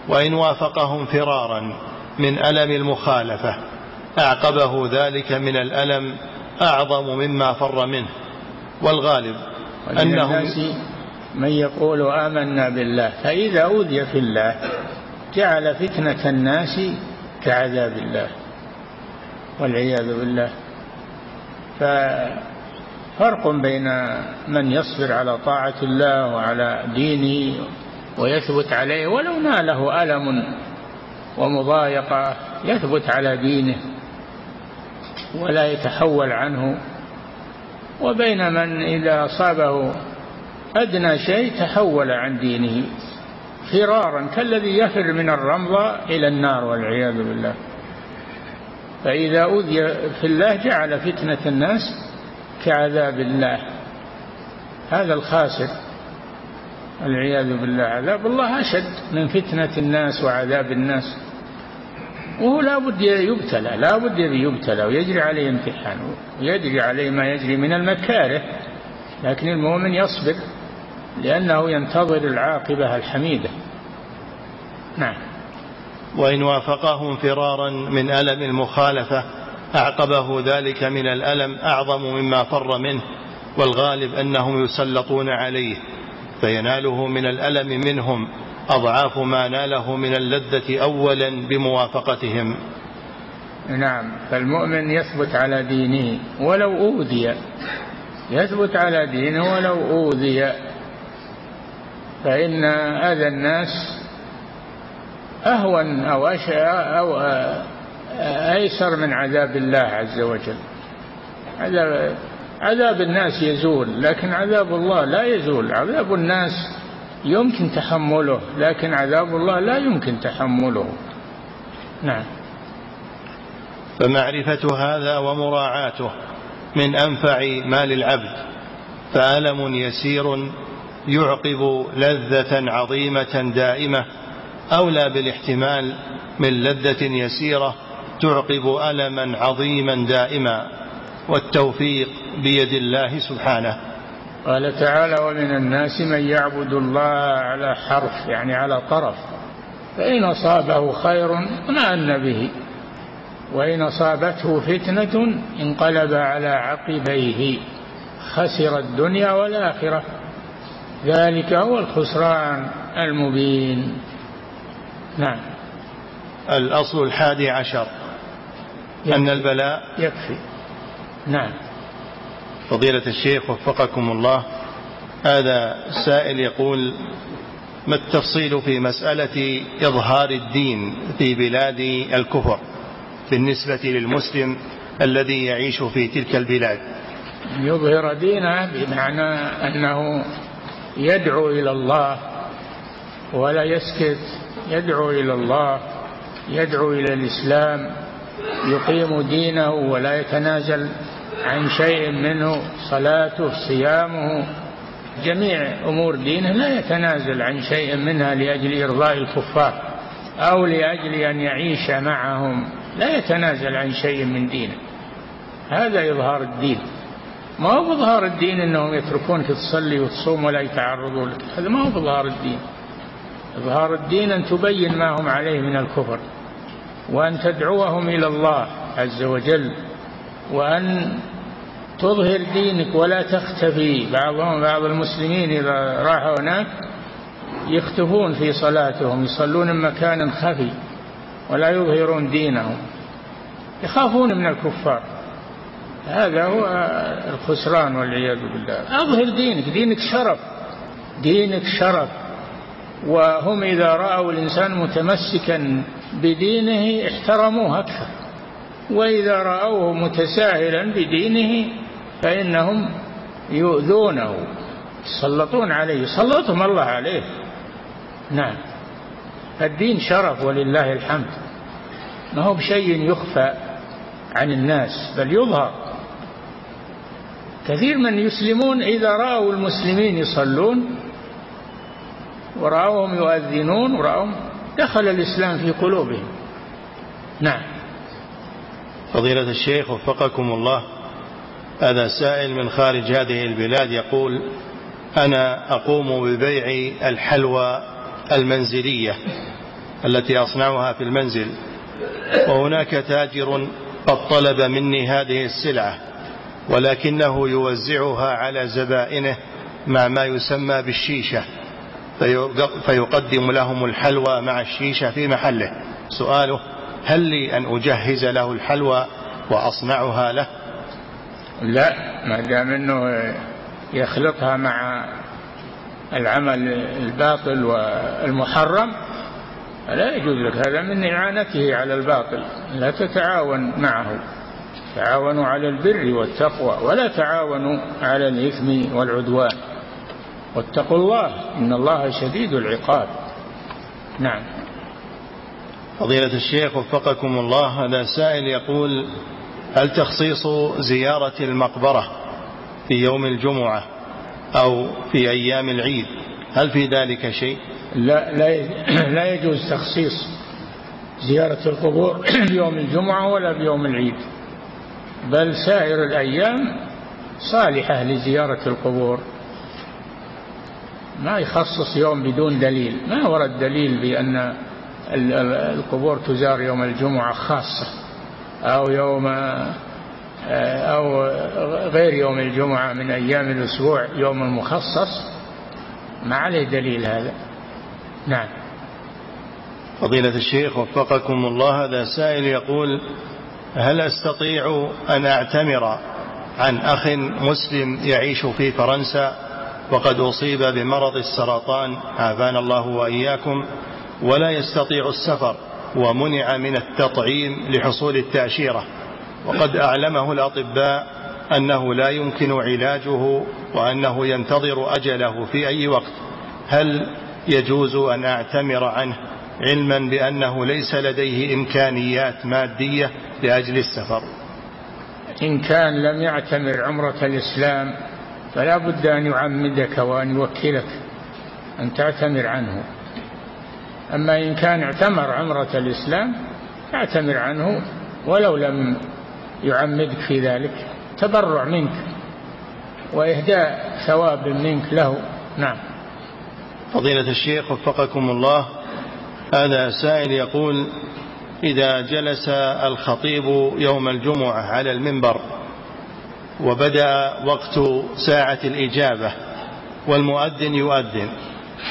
وإن وافقهم فرارا من ألم المخالفة. أعقبه ذلك من الألم أعظم مما فر منه. والغالب أنه من يقول آمنا بالله فإذا أوذي في الله جعل فتنة الناس كعذاب الله. والعياذ بالله. ففرق بين من يصبر على طاعة الله وعلى دينه ويثبت عليه ولو ناله ألم ومضايقة يثبت على دينه ولا يتحول عنه. وبين من إذا أصابه أدنى شيء تحول عن دينه فرارا كالذي يفر من الرمضة إلى النار والعياذ بالله. فإذا أوذي في الله جعل فتنة الناس كعذاب الله. هذا الخاسر. العياذ بالله عذاب الله أشد من فتنة الناس وعذاب الناس. وهو لا بد يبتلى لا بد يبتلى ويجري عليه امتحان ويجري عليه ما يجري من المكاره. لكن المؤمن يصبر لأنه ينتظر العاقبة الحميدة. نعم. وإن وافقهم فرارا من ألم المخالفة أعقبه ذلك من الألم أعظم مما فر منه والغالب أنهم يسلطون عليه. فيناله من الألم منهم أضعاف ما ناله من اللذة أولا بموافقتهم. نعم فالمؤمن يثبت على دينه ولو أوذي. يثبت على دينه ولو أوذي. فإن أذى الناس أهون أو أو أيسر من عذاب الله عز وجل. عذاب عذاب الناس يزول لكن عذاب الله لا يزول. عذاب الناس يمكن تحمله لكن عذاب الله لا يمكن تحمله. نعم. فمعرفة هذا ومراعاته من أنفع ما للعبد فألم يسير يعقب لذة عظيمة دائمة أولى بالاحتمال من لذة يسيرة تعقب ألما عظيما دائما والتوفيق بيد الله سبحانه. قال تعالى ومن الناس من يعبد الله على حرف يعني على طرف. فإن أصابه خير اطمأن به وإن أصابته فتنة انقلب على عقبيه خسر الدنيا والآخرة. ذلك هو الخسران المبين. نعم. الأصل الحادي عشر. أن البلاء يكفي. نعم. فضيلة الشيخ وفقكم الله هذا سائل يقول ما التفصيل في مسألة إظهار الدين في بلاد الكفر بالنسبة للمسلم الذي يعيش في تلك البلاد؟ يظهر دينه بمعنى أنه يدعو إلى الله ولا يسكت يدعو إلى الله يدعو إلى الإسلام يقيم دينه ولا يتنازل عن شيء منه صلاته صيامه جميع أمور دينه لا يتنازل عن شيء منها لأجل إرضاء الكفار أو لأجل أن يعيش معهم لا يتنازل عن شيء من دينه. هذا إظهار الدين. ما هو بإظهار الدين أنهم يتركونك تصلي وتصوم ولا يتعرضوا لك. هذا ما هو بإظهار الدين. إظهار الدين أن تبين ما هم عليه من الكفر وأن تدعوهم إلى الله عز وجل وأن تظهر دينك ولا تختفي. بعضهم بعض المسلمين إذا راحوا هناك يختفون في صلاتهم يصلون مكان خفي ولا يظهرون دينهم. يخافون من الكفار. هذا هو الخسران والعياذ بالله. أظهر دينك. دينك شرف. دينك شرف. وهم إذا رأوا الإنسان متمسكا بدينه احترموه أكثر. وإذا رأوه متساهلا بدينه فإنهم يؤذونه. يسلطون عليه. سلطهم الله عليه. نعم. الدين شرف ولله الحمد. ما هو بشيء يخفى عن الناس بل يظهر. كثير من يسلمون إذا رأوا المسلمين يصلون ورأوهم يؤذنون ورأوهم دخل الإسلام في قلوبهم. نعم. فضيلة الشيخ وفقكم الله. هذا سائل من خارج هذه البلاد يقول أنا أقوم ببيع الحلوى المنزلية التي أصنعها في المنزل وهناك تاجر قد طلب مني هذه السلعة ولكنه يوزعها على زبائنه مع ما يسمى بالشيشة فيقدم لهم الحلوى مع الشيشة في محله. سؤاله هل لي أن أجهز له الحلوى وأصنعها له؟ لا ما دام أنه يخلطها مع العمل الباطل والمحرم فلا يجوز لك. هذا من إعانته على الباطل. لا تتعاون معه. تعاونوا على البر والتقوى ولا تعاونوا على الإثم والعدوان. واتقوا الله إن الله شديد العقاب. نعم. فضيلة الشيخ وفقكم الله هذا سائل يقول هل تخصيص زيارة المقبرة في يوم الجمعة أو في أيام العيد هل في ذلك شيء؟ لا, لا, لا يجوز تخصيص زيارة القبور بيوم الجمعة ولا بيوم العيد. بل سائر الأيام صالحة لزيارة القبور. ما يخصص يوم بدون دليل. ما ورد دليل بأن القبور تزار يوم الجمعة خاصة. أو يوم أو غير يوم الجمعة من أيام الأسبوع يوم مخصص ما عليه دليل هذا. نعم. فضيلة الشيخ وفقكم الله هذا سائل يقول هل أستطيع أن أعتمر عن أخ مسلم يعيش في فرنسا وقد أصيب بمرض السرطان؟ عافانا الله وإياكم. ولا يستطيع السفر. ومنع من التطعيم لحصول التأشيرة. وقد أعلمه الأطباء أنه لا يمكن علاجه وأنه ينتظر أجله في أي وقت. هل يجوز أن أعتمر عنه علما بأنه ليس لديه إمكانيات مادية لأجل السفر؟ إن كان لم يعتمر عمرة الإسلام فلا بد أن يعمدك وأن يوكلك أن تعتمر عنه. أما إن كان اعتمر عمرة الإسلام اعتمر عنه ولو لم يعمدك في ذلك. تبرع منك وإهداء ثواب منك له. نعم. فضيلة الشيخ وفقكم الله هذا سائل يقول إذا جلس الخطيب يوم الجمعة على المنبر وبدأ وقت ساعة الإجابة والمؤذن يؤذن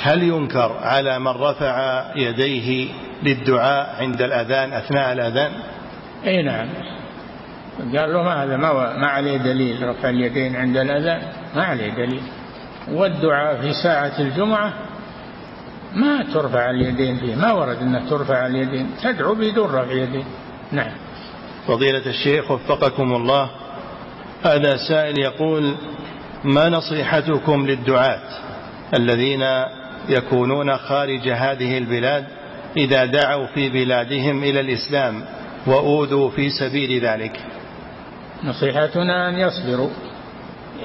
هل ينكر على من رفع يديه للدعاء عند الأذان أثناء الأذان؟ أي نعم. قال له ما هذا؟ ما, ما عليه دليل رفع اليدين عند الأذان؟ ما عليه دليل. والدعاء في ساعة الجمعة ما ترفع اليدين فيه. ما ورد أنه ترفع اليدين. تدعو بدون رفع يدين. نعم. فضيلة الشيخ وفقكم الله هذا سائل يقول ما نصيحتكم للدعاة الذين يكونون خارج هذه البلاد إذا دعوا في بلادهم إلى الإسلام وأوذوا في سبيل ذلك. نصيحتنا أن يصبروا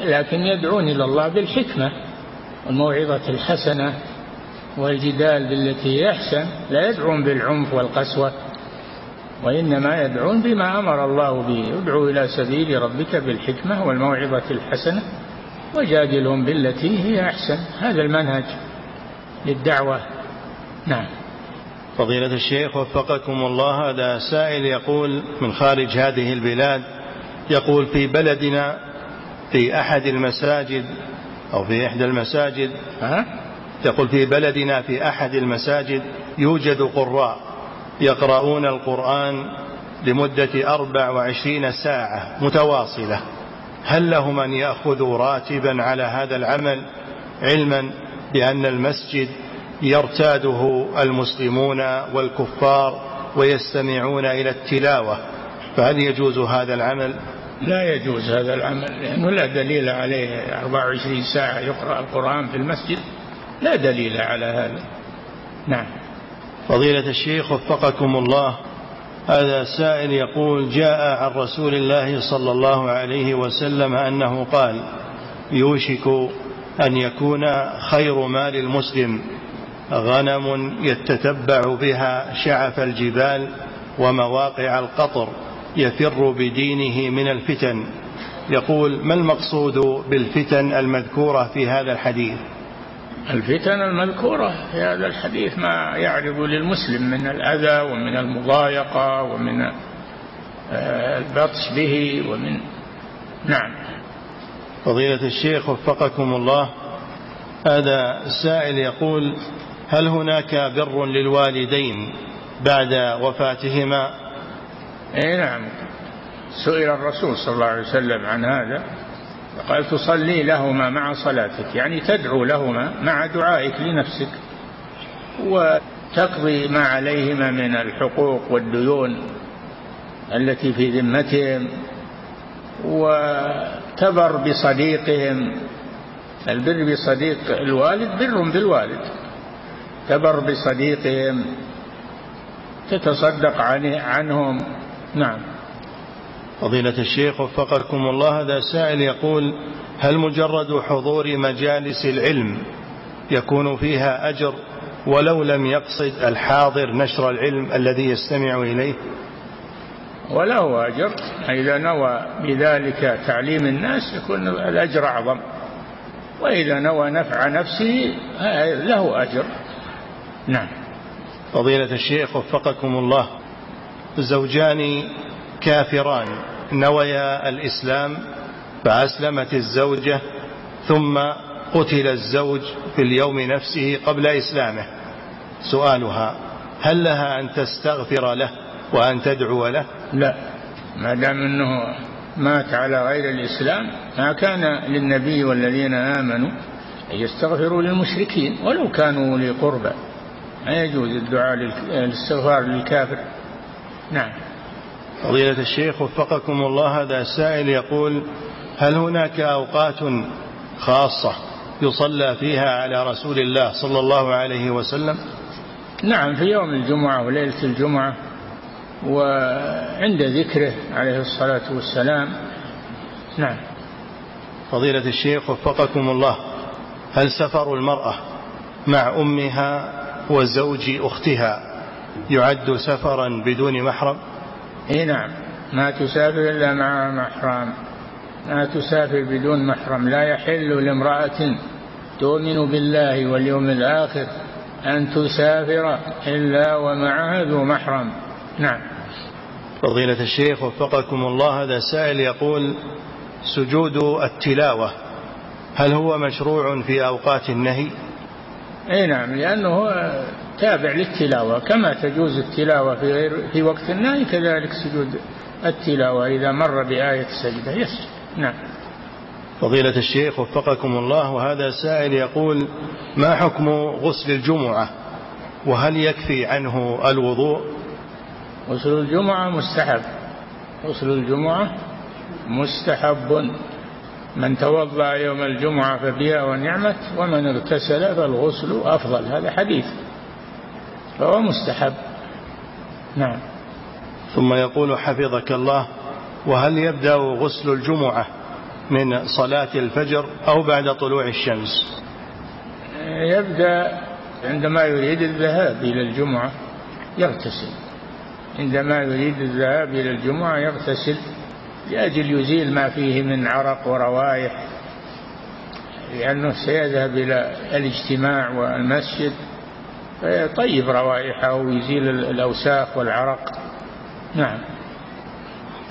لكن يدعون إلى الله بالحكمة والموعظة الحسنة والجدال بالتي هي أحسن لا يدعون بالعنف والقسوة وإنما يدعون بما أمر الله به. ادعوا إلى سبيل ربك بالحكمة والموعظة الحسنة وجادلهم بالتي هي أحسن. هذا المنهج. للدعوة. نعم. فضيلة الشيخ وفقكم الله هذا سائل يقول من خارج هذه البلاد يقول في بلدنا في أحد المساجد أو في إحدى المساجد أه؟ يقول في بلدنا في أحد المساجد يوجد قراء يقرؤون القرآن لمدة أربع وعشرين ساعة متواصلة. هل لهم أن يأخذوا راتبا على هذا العمل علما بأن المسجد يرتاده المسلمون والكفار ويستمعون إلى التلاوة. فهل يجوز هذا العمل؟ لا يجوز هذا العمل لأنه لا دليل عليه. 24 ساعة يقرأ القرآن في المسجد لا دليل على هذا. نعم. فضيلة الشيخ وفقكم الله هذا سائل يقول جاء عن رسول الله صلى الله عليه وسلم أنه قال يوشك أن يكون خير مال المسلم غنم يتتبع بها شعف الجبال ومواقع القطر يفر بدينه من الفتن. يقول ما المقصود بالفتن المذكورة في هذا الحديث؟ الفتن المذكورة في هذا الحديث ما يعرض للمسلم من الأذى ومن المضايقة ومن آه، البطش به ومن نعم. فضيلة الشيخ وفقكم الله هذا السائل يقول هل هناك بر للوالدين بعد وفاتهما؟ اي نعم. سئل الرسول صلى الله عليه وسلم عن هذا قال تصلي لهما مع صلاتك يعني تدعو لهما مع دعائك لنفسك وتقضي ما عليهما من الحقوق والديون التي في ذمتهم وتبر بصديقهم. البر بصديق الوالد بر بالوالد تبر بصديقهم. تتصدق عنهم. نعم. فضيلة الشيخ وفقكم الله هذا سائل يقول هل مجرد حضور مجالس العلم يكون فيها أجر ولو لم يقصد الحاضر نشر العلم الذي يستمع إليه؟ وله أجر. إذا نوى بذلك تعليم الناس يكون الأجر أعظم. وإذا نوى نفع نفسه له أجر. نعم. فضيلة الشيخ وفقكم الله. زوجان كافران. نويا الإسلام فأسلمت الزوجة ثم قتل الزوج في اليوم نفسه قبل إسلامه. سؤالها هل لها أن تستغفر له وأن تدعو له؟ لا. ما دام أنه مات على غير الإسلام ما كان للنبي والذين آمنوا أن يستغفروا للمشركين ولو كانوا لقربى ما يجوز الدعاء للاستغفار للكافر. نعم. فضيلة الشيخ وفقكم الله هذا سائل يقول هل هناك أوقات خاصة يصلى فيها على رسول الله صلى الله عليه وسلم؟ نعم في يوم الجمعة وليلة الجمعة. وعند ذكره عليه الصلاة والسلام. نعم. فضيلة الشيخ وفقكم الله هل سفر المرأة مع أمها وزوج أختها يعد سفرا بدون محرم؟ إي نعم. ما تسافر إلا مع محرم. ما تسافر بدون محرم. لا يحل لامرأة تؤمن بالله واليوم الآخر أن تسافر إلا ومعها ذو محرم. نعم. فضيلة الشيخ وفقكم الله هذا سائل يقول سجود التلاوة هل هو مشروع في أوقات النهي؟ أي نعم لأنه تابع للتلاوة. كما تجوز التلاوة في غير في وقت النهي كذلك سجود التلاوة إذا مر بآية السجدة يسجد نعم. فضيلة الشيخ وفقكم الله وهذا سائل يقول ما حكم غسل الجمعة؟ وهل يكفي عنه الوضوء؟ غسل الجمعة مستحب. غسل الجمعة مستحب. من توضأ يوم الجمعة فبها ونعمت ومن اغتسل فالغسل أفضل. هذا حديث. فهو مستحب. نعم. ثم يقول حفظك الله وهل يبدأ غسل الجمعة من صلاة الفجر أو بعد طلوع الشمس؟ يبدأ عندما يريد الذهاب إلى الجمعة يغتسل. عندما يريد الذهاب إلى الجمعة يغتسل لأجل يزيل ما فيه من عرق وروائح لأنه سيذهب إلى الاجتماع والمسجد فيطيب روائحه ويزيل الأوساخ والعرق. نعم.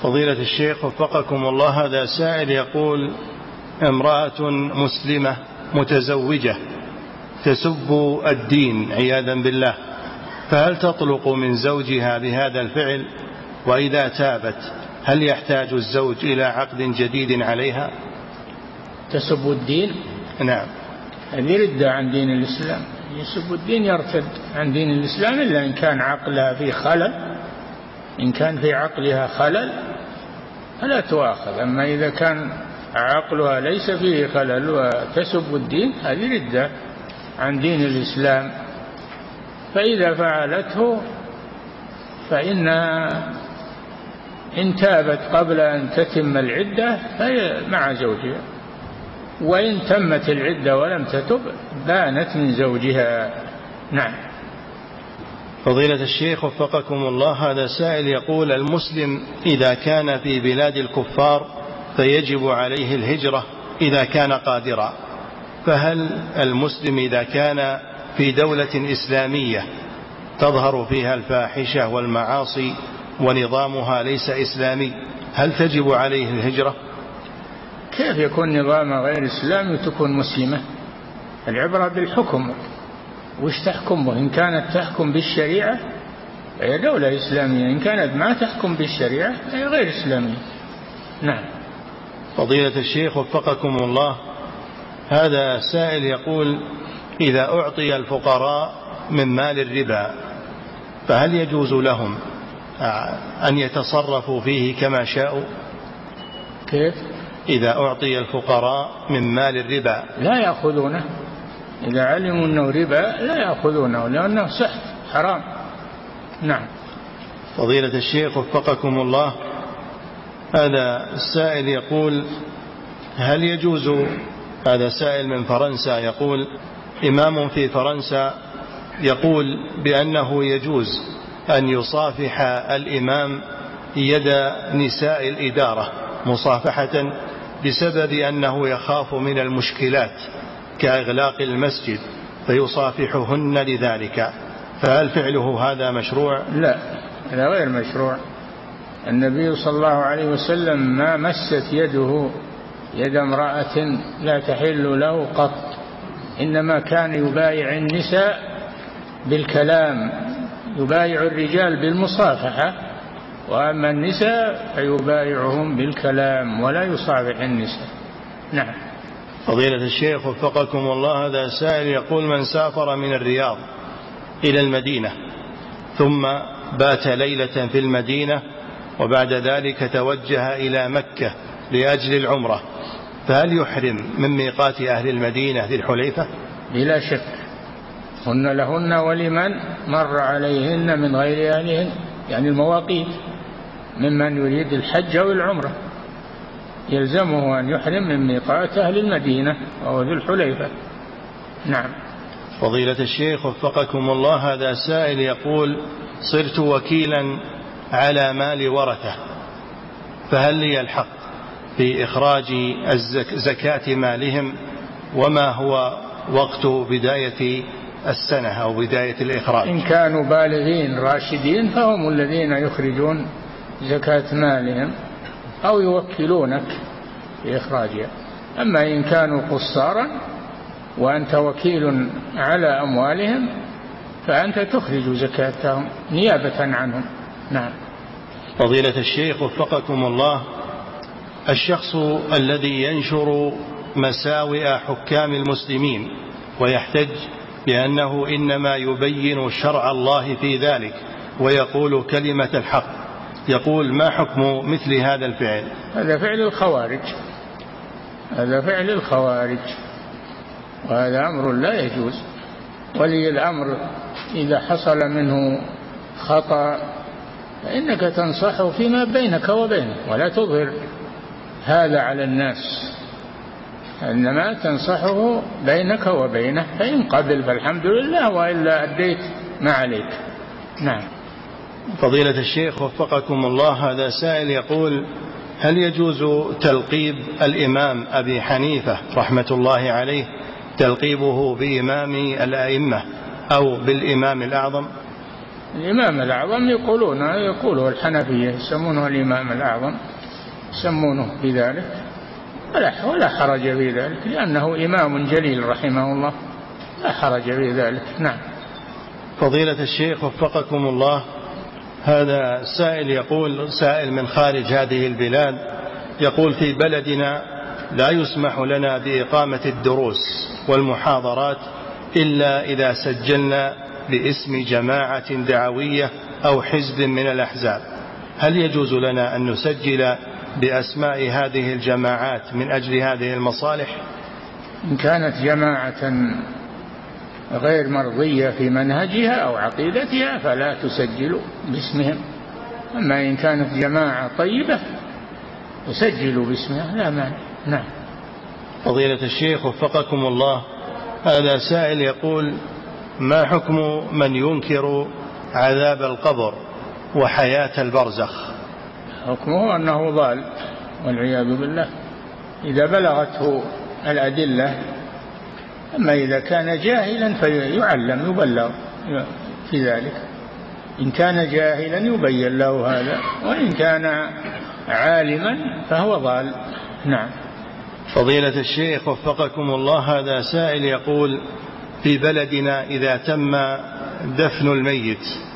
فضيلة الشيخ وفقكم الله هذا سائل يقول امرأة مسلمة متزوجة تسب الدين عياذا بالله. فهل تطلق من زوجها بهذا الفعل؟ وإذا تابت هل يحتاج الزوج إلى عقد جديد عليها؟ تسب الدين؟ نعم. هذه ردة عن دين الإسلام. يسب الدين يرتد عن دين الإسلام إلا إن كان عقلها في خلل. إن كان في عقلها خلل فلا تؤاخذ. أما إذا كان عقلها ليس فيه خلل وتسب الدين هذه ردة عن دين الإسلام. فإذا فعلته فإنها إن تابت قبل أن تتم العدة فهي مع زوجها. وإن تمت العدة ولم تتب بانت من زوجها. نعم. فضيلة الشيخ وفقكم الله هذا سائل يقول المسلم إذا كان في بلاد الكفار فيجب عليه الهجرة إذا كان قادرا. فهل المسلم إذا كان في دولة إسلامية تظهر فيها الفاحشة والمعاصي ونظامها ليس إسلامي. هل تجب عليه الهجرة؟ كيف يكون نظامها غير إسلامي وتكون مسلمة؟ العبرة بالحكم. وش تحكم إن كانت تحكم بالشريعة هي دولة إسلامية. إن كانت ما تحكم بالشريعة هي غير إسلامية. نعم. فضيلة الشيخ وفقكم الله هذا سائل يقول إذا أعطي الفقراء من مال الربا فهل يجوز لهم أن يتصرفوا فيه كما شاءوا؟ كيف؟ إذا أعطي الفقراء من مال الربا. لا يأخذونه. إذا علموا أنه ربا لا يأخذونه لأنه سحت حرام. نعم. فضيلة الشيخ وفقكم الله هذا السائل يقول هل يجوز هذا سائل من فرنسا يقول إمام في فرنسا يقول بأنه يجوز أن يصافح الإمام يد نساء الإدارة مصافحة بسبب أنه يخاف من المشكلات كإغلاق المسجد فيصافحهن لذلك. فهل فعله هذا مشروع؟ لا هذا غير مشروع. النبي صلى الله عليه وسلم ما مست يده يد امرأة لا تحل له قط. إنما كان يبايع النساء بالكلام يبايع الرجال بالمصافحة وأما النساء فيبايعهم بالكلام ولا يصافح النساء. نعم. فضيلة الشيخ وفقكم الله هذا سائل يقول من سافر من الرياض إلى المدينة ثم بات ليلة في المدينة وبعد ذلك توجه إلى مكة لأجل العمرة فهل يحرم من ميقات أهل المدينة ذي الحليفة؟ بلا شك. هن لهن ولمن مر عليهن من غير أهلهن. يعني المواقيت. ممن يريد الحج أو العمرة. يلزمه أن يحرم من ميقات أهل المدينة وهو ذو الحليفة. نعم. فضيلة الشيخ وفقكم الله هذا سائل يقول صرت وكيلا على مال ورثة فهل لي الحق؟ في إخراج زكاة مالهم وما هو وقت بداية السنة أو بداية الإخراج. إن كانوا بالغين راشدين فهم الذين يخرجون زكاة مالهم أو يوكلونك في إخراجها. أما إن كانوا قصارا وأنت وكيل على أموالهم فأنت تخرج زكاتهم نيابة عنهم. نعم. فضيلة الشيخ وفقكم الله الشخص الذي ينشر مساوئ حكام المسلمين ويحتج بأنه إنما يبين شرع الله في ذلك ويقول كلمة الحق. يقول ما حكم مثل هذا الفعل؟ هذا فعل الخوارج. هذا فعل الخوارج. وهذا أمر لا يجوز. ولي الأمر إذا حصل منه خطأ فإنك تنصحه فيما بينك وبينه ولا تظهر. هذا على الناس. إنما تنصحه بينك وبينه فإن قبل فالحمد لله وإلا أديت ما عليك. نعم. فضيلة الشيخ وفقكم الله هذا سائل يقول هل يجوز تلقيب الإمام أبي حنيفة رحمة الله عليه تلقيبه بإمام الأئمة أو بالإمام الأعظم؟ الإمام الأعظم يقولون يقوله الحنفية يسمونه الإمام الأعظم. يسمونه بذلك ولا ولا حرج في ذلك لأنه إمام جليل رحمه الله. لا حرج في ذلك. نعم. فضيلة الشيخ وفقكم الله. هذا سائل يقول سائل من خارج هذه البلاد يقول في بلدنا لا يسمح لنا بإقامة الدروس والمحاضرات إلا إذا سجلنا باسم جماعة دعوية أو حزب من الأحزاب. هل يجوز لنا أن نسجل بأسماء هذه الجماعات من أجل هذه المصالح؟ إن كانت جماعة غير مرضية في منهجها أو عقيدتها فلا تسجلوا باسمهم. أما إن كانت جماعة طيبة فسجلوا باسمها لا مانع. نعم. فضيلة الشيخ وفقكم الله هذا سائل يقول ما حكم من ينكر عذاب القبر وحياة البرزخ؟ حكمه أنه ضال والعياذ بالله. إذا بلغته الأدلة أما إذا كان جاهلا فيعلم يبلغ في ذلك. إن كان جاهلا يبين له هذا وإن كان عالما فهو ضال. نعم. فضيلة الشيخ وفقكم الله هذا سائل يقول في بلدنا إذا تم دفن الميت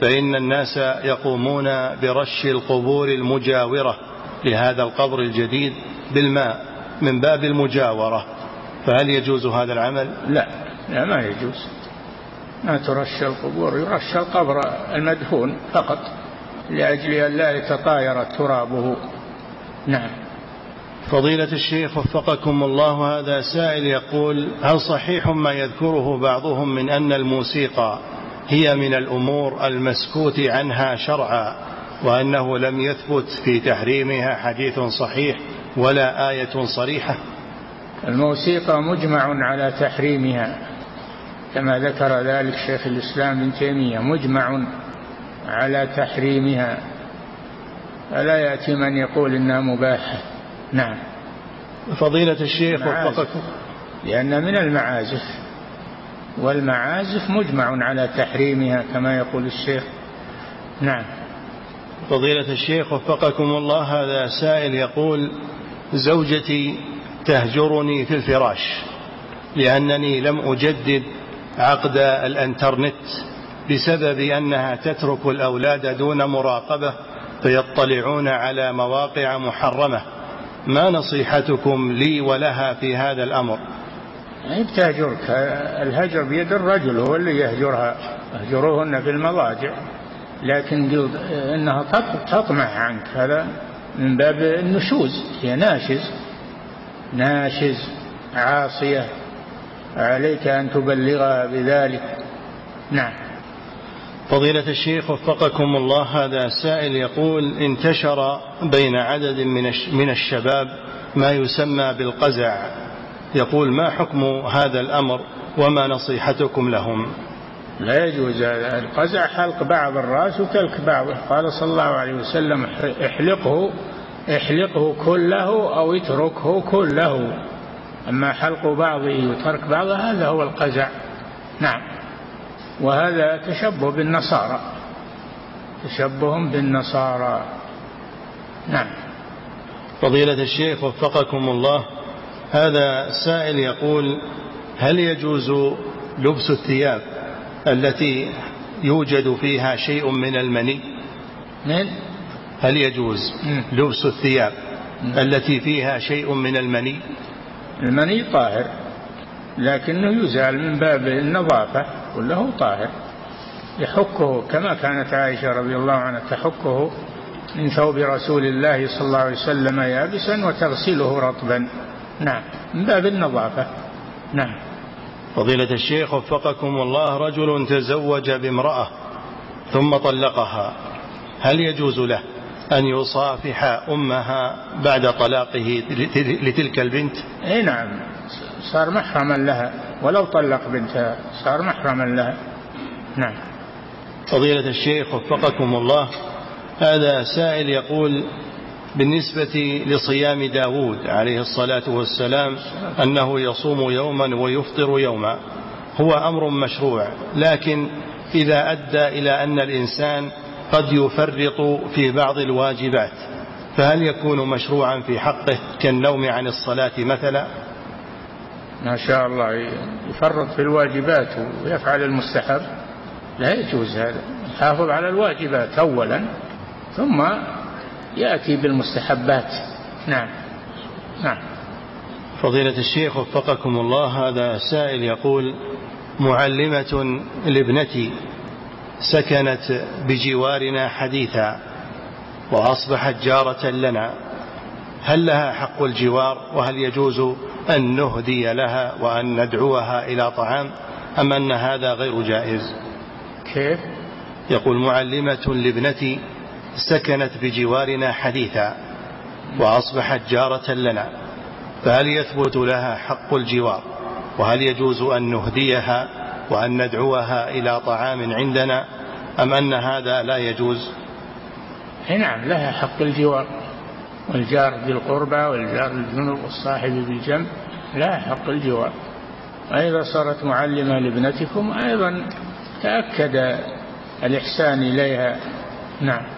فإن الناس يقومون برش القبور المجاورة لهذا القبر الجديد بالماء من باب المجاورة. فهل يجوز هذا العمل؟ لا لا ما يجوز. ما ترش القبور يرش القبر المدفون فقط لأجل أن لا يتطاير ترابه. نعم. فضيلة الشيخ وفقكم الله هذا سائل يقول هل صحيح ما يذكره بعضهم من أن الموسيقى هي من الأمور المسكوت عنها شرعا وأنه لم يثبت في تحريمها حديث صحيح ولا آية صريحة. الموسيقى مجمع على تحريمها كما ذكر ذلك شيخ الإسلام ابن تيمية مجمع على تحريمها. فلا يأتي من يقول إنها مباحة؟ نعم. فضيلة الشيخ وفقكم لأن من المعازف. والمعازف مجمع على تحريمها كما يقول الشيخ. نعم. فضيلة الشيخ وفقكم الله هذا سائل يقول زوجتي تهجرني في الفراش لأنني لم أجدد عقد الإنترنت بسبب أنها تترك الأولاد دون مراقبة فيطلعون على مواقع محرمة. ما نصيحتكم لي ولها في هذا الأمر؟ يعني بتهجرك الهجر بيد الرجل هو اللي يهجرها اهجروهن في المضاجع. لكن إنها تطمع عنك هذا من باب النشوز هي ناشز. ناشز عاصية. عليك أن تبلغها بذلك. نعم. فضيلة الشيخ وفقكم الله هذا سائل يقول انتشر بين عدد من الشباب ما يسمى بالقزع. يقول ما حكم هذا الأمر وما نصيحتكم لهم؟ لا يجوز القزع حلق بعض الرأس وتلك بعضه قال صلى الله عليه وسلم احلقه احلقه كله أو اتركه كله. أما حلق بعضه وترك بعضه هذا هو القزع. نعم. وهذا تشبه بالنصارى. تشبه بالنصارى. نعم. فضيلة الشيخ وفقكم الله. هذا سائل يقول هل يجوز لبس الثياب التي يوجد فيها شيء من المني؟ من هل يجوز لبس الثياب التي فيها شيء من المني؟ المني طاهر لكنه يزال من باب النظافة كله طاهر. يحكه كما كانت عائشة رضي الله عنها تحكه من ثوب رسول الله صلى الله عليه وسلم يابسا وتغسله رطبا. نعم. من باب النظافة نعم. فضيلة الشيخ وفقكم الله رجل تزوج بامرأة ثم طلقها. هل يجوز له أن يصافح أمها بعد طلاقه لتلك البنت؟ أي نعم. صار محرما لها. ولو طلق بنتها صار محرما لها. نعم. فضيلة الشيخ وفقكم الله هذا سائل يقول بالنسبة لصيام داود عليه الصلاة والسلام أنه يصوم يوما ويفطر يوما هو أمر مشروع لكن إذا أدى إلى أن الإنسان قد يفرط في بعض الواجبات فهل يكون مشروعا في حقه كالنوم عن الصلاة مثلا؟ ما شاء الله يفرط في الواجبات ويفعل المستحب لا يجوز هذا يحافظ على الواجبات أولا ثم يأتي بالمستحبات. نعم. نعم. فضيلة الشيخ وفقكم الله هذا سائل يقول معلمة لابنتي سكنت بجوارنا حديثا وأصبحت جارة لنا. هل لها حق الجوار؟ وهل يجوز أن نهدي لها وأن ندعوها إلى طعام؟ أم أن هذا غير جائز؟ كيف؟ يقول معلمة لابنتي سكنت بجوارنا حديثا وأصبحت جارة لنا فهل يثبت لها حق الجوار؟ وهل يجوز أن نهديها وأن ندعوها إلى طعام عندنا؟ أم أن هذا لا يجوز؟ نعم لها حق الجوار. والجار ذي القربى والجار الجنوب والصاحب بالجنب لها حق الجوار. وإذا صارت معلمة لابنتكم أيضا تأكد الإحسان إليها. نعم.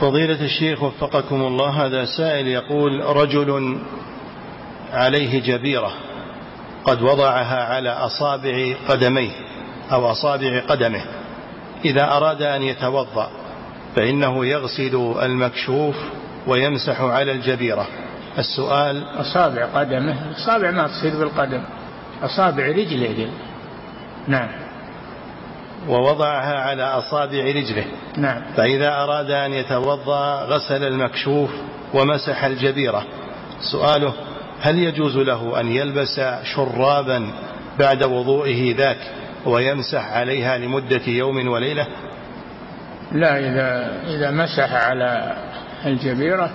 فضيلة الشيخ وفقكم الله هذا سائل يقول رجل عليه جبيرة قد وضعها على أصابع قدميه أو أصابع قدمه. إذا أراد أن يتوضأ فإنه يغسل المكشوف ويمسح على الجبيرة. السؤال أصابع قدمه أصابع ما تصير بالقدم أصابع رجله نعم. ووضعها على أصابع رجله. نعم. فإذا أراد أن يتوضأ غسل المكشوف ومسح الجبيرة. سؤاله هل يجوز له أن يلبس شرابا بعد وضوئه ذاك ويمسح عليها لمدة يوم وليلة؟ لا إذا إذا مسح على الجبيرة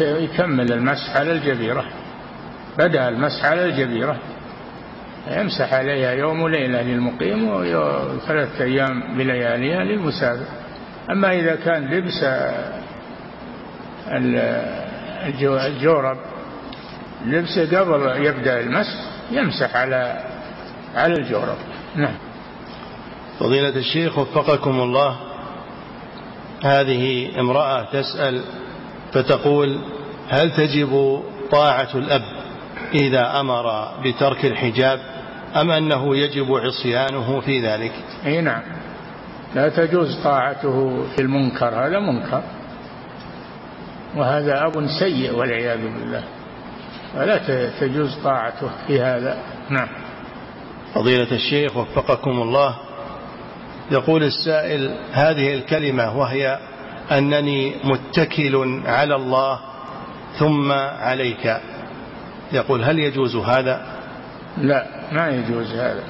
يكمل المسح على الجبيرة. بدأ المسح على الجبيرة. يمسح عليها يوم وليلة للمقيم وثلاثة أيام بلياليها للمسافر. أما إذا كان لبس الجورب لبسه قبل يبدأ المسح يمسح على على الجورب. نعم. فضيلة الشيخ وفقكم الله هذه امرأة تسأل فتقول هل تجب طاعة الأب؟ إذا أمر بترك الحجاب أم أنه يجب عصيانه في ذلك؟ أي نعم. لا تجوز طاعته في المنكر هذا منكر. وهذا أب سيء والعياذ بالله. ولا تجوز طاعته في هذا. نعم. فضيلة الشيخ وفقكم الله يقول السائل هذه الكلمة وهي أنني متكل على الله ثم عليك. يقول هل يجوز هذا؟ لا ما يجوز هذا.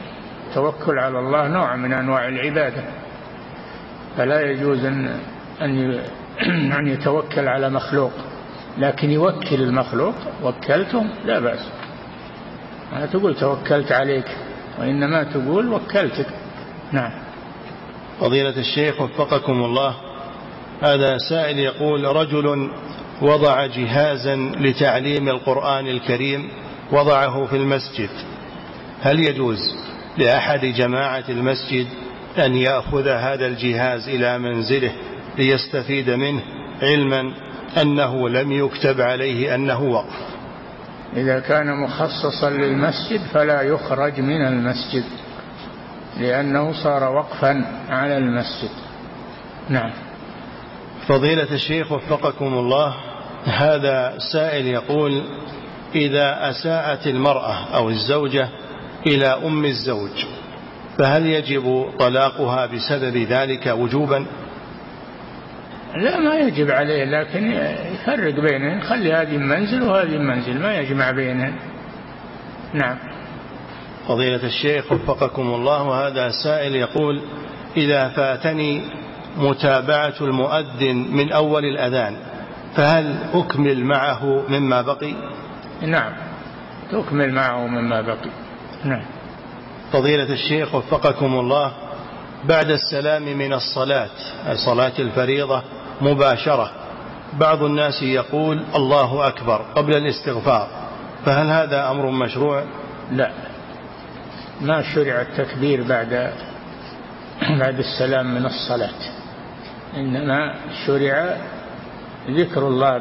التوكل على الله نوع من أنواع العبادة. فلا يجوز أن أن يتوكل على مخلوق. لكن يوكل المخلوق وكلتم لا بأس. ما تقول توكلت عليك وإنما تقول وكلتك. نعم. فضيلة الشيخ وفقكم الله هذا سائل يقول رجل وضع جهازا لتعليم القرآن الكريم وضعه في المسجد. هل يجوز لأحد جماعة المسجد أن يأخذ هذا الجهاز إلى منزله ليستفيد منه علما أنه لم يكتب عليه أنه وقف؟ إذا كان مخصصا للمسجد فلا يخرج من المسجد لأنه صار وقفا على المسجد. نعم. فضيلة الشيخ وفقكم الله هذا سائل يقول إذا أساءت المرأة أو الزوجة إلى أم الزوج فهل يجب طلاقها بسبب ذلك وجوبا؟ لا ما يجب عليه لكن يفرق بينهن خلي هذه منزل وهذه منزل ما يجمع بينهن نعم. فضيلة الشيخ وفقكم الله وهذا سائل يقول إذا فاتني متابعة المؤذن من أول الأذان فهل أكمل معه مما بقي؟ نعم. تكمل معه مما بقي. نعم. فضيلة الشيخ وفقكم الله بعد السلام من الصلاة صلاة الفريضة مباشرة بعض الناس يقول الله أكبر قبل الاستغفار فهل هذا أمر مشروع؟ لا. ما شرع التكبير بعد بعد السلام من الصلاة. إنما شرع ذكر الله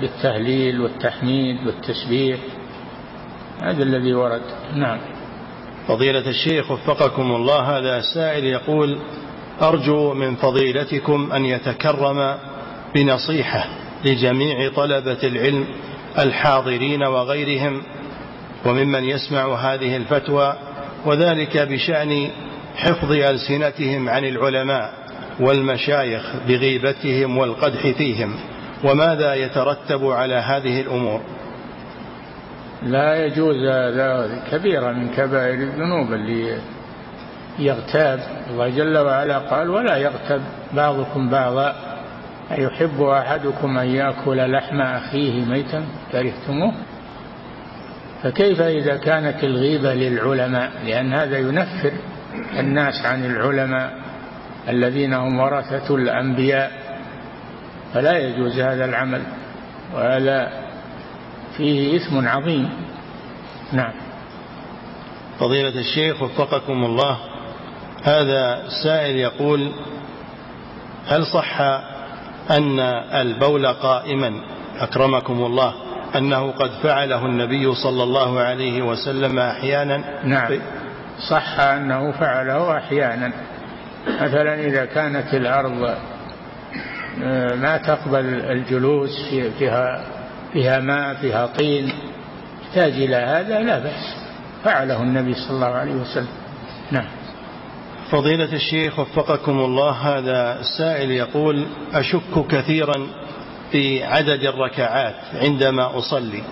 بالتهليل والتحميد والتسبيح هذا الذي ورد. نعم. فضيلة الشيخ وفقكم الله هذا سائل يقول أرجو من فضيلتكم أن يتكرم بنصيحة لجميع طلبة العلم الحاضرين وغيرهم وممن يسمع هذه الفتوى وذلك بشأن حفظ ألسنتهم عن العلماء والمشايخ بغيبتهم والقدح فيهم. وماذا يترتب على هذه الأمور؟ لا يجوز هذا كبيرة من كبائر الذنوب اللي يغتاب. الله جل وعلا قال ولا يغتب بعضكم بعضا. أيحب أحدكم أن يأكل لحم أخيه ميتا كرهتموه؟ فكيف إذا كانت الغيبة للعلماء؟ لأن هذا ينفر الناس عن العلماء الذين هم ورثة الأنبياء. فلا يجوز هذا العمل وهذا فيه إثم عظيم. نعم. فضيلة الشيخ وفقكم الله هذا سائل يقول هل صح أن البول قائما أكرمكم الله أنه قد فعله النبي صلى الله عليه وسلم أحيانا؟ نعم. صح أنه فعله أحيانا. مثلا إذا كانت الأرض ما تقبل الجلوس فيها فيها ماء فيها طين يحتاج إلى هذا لا بأس. فعله النبي صلى الله عليه وسلم. نعم. فضيلة الشيخ وفقكم الله هذا السائل يقول أشك كثيرا في عدد الركعات عندما أصلي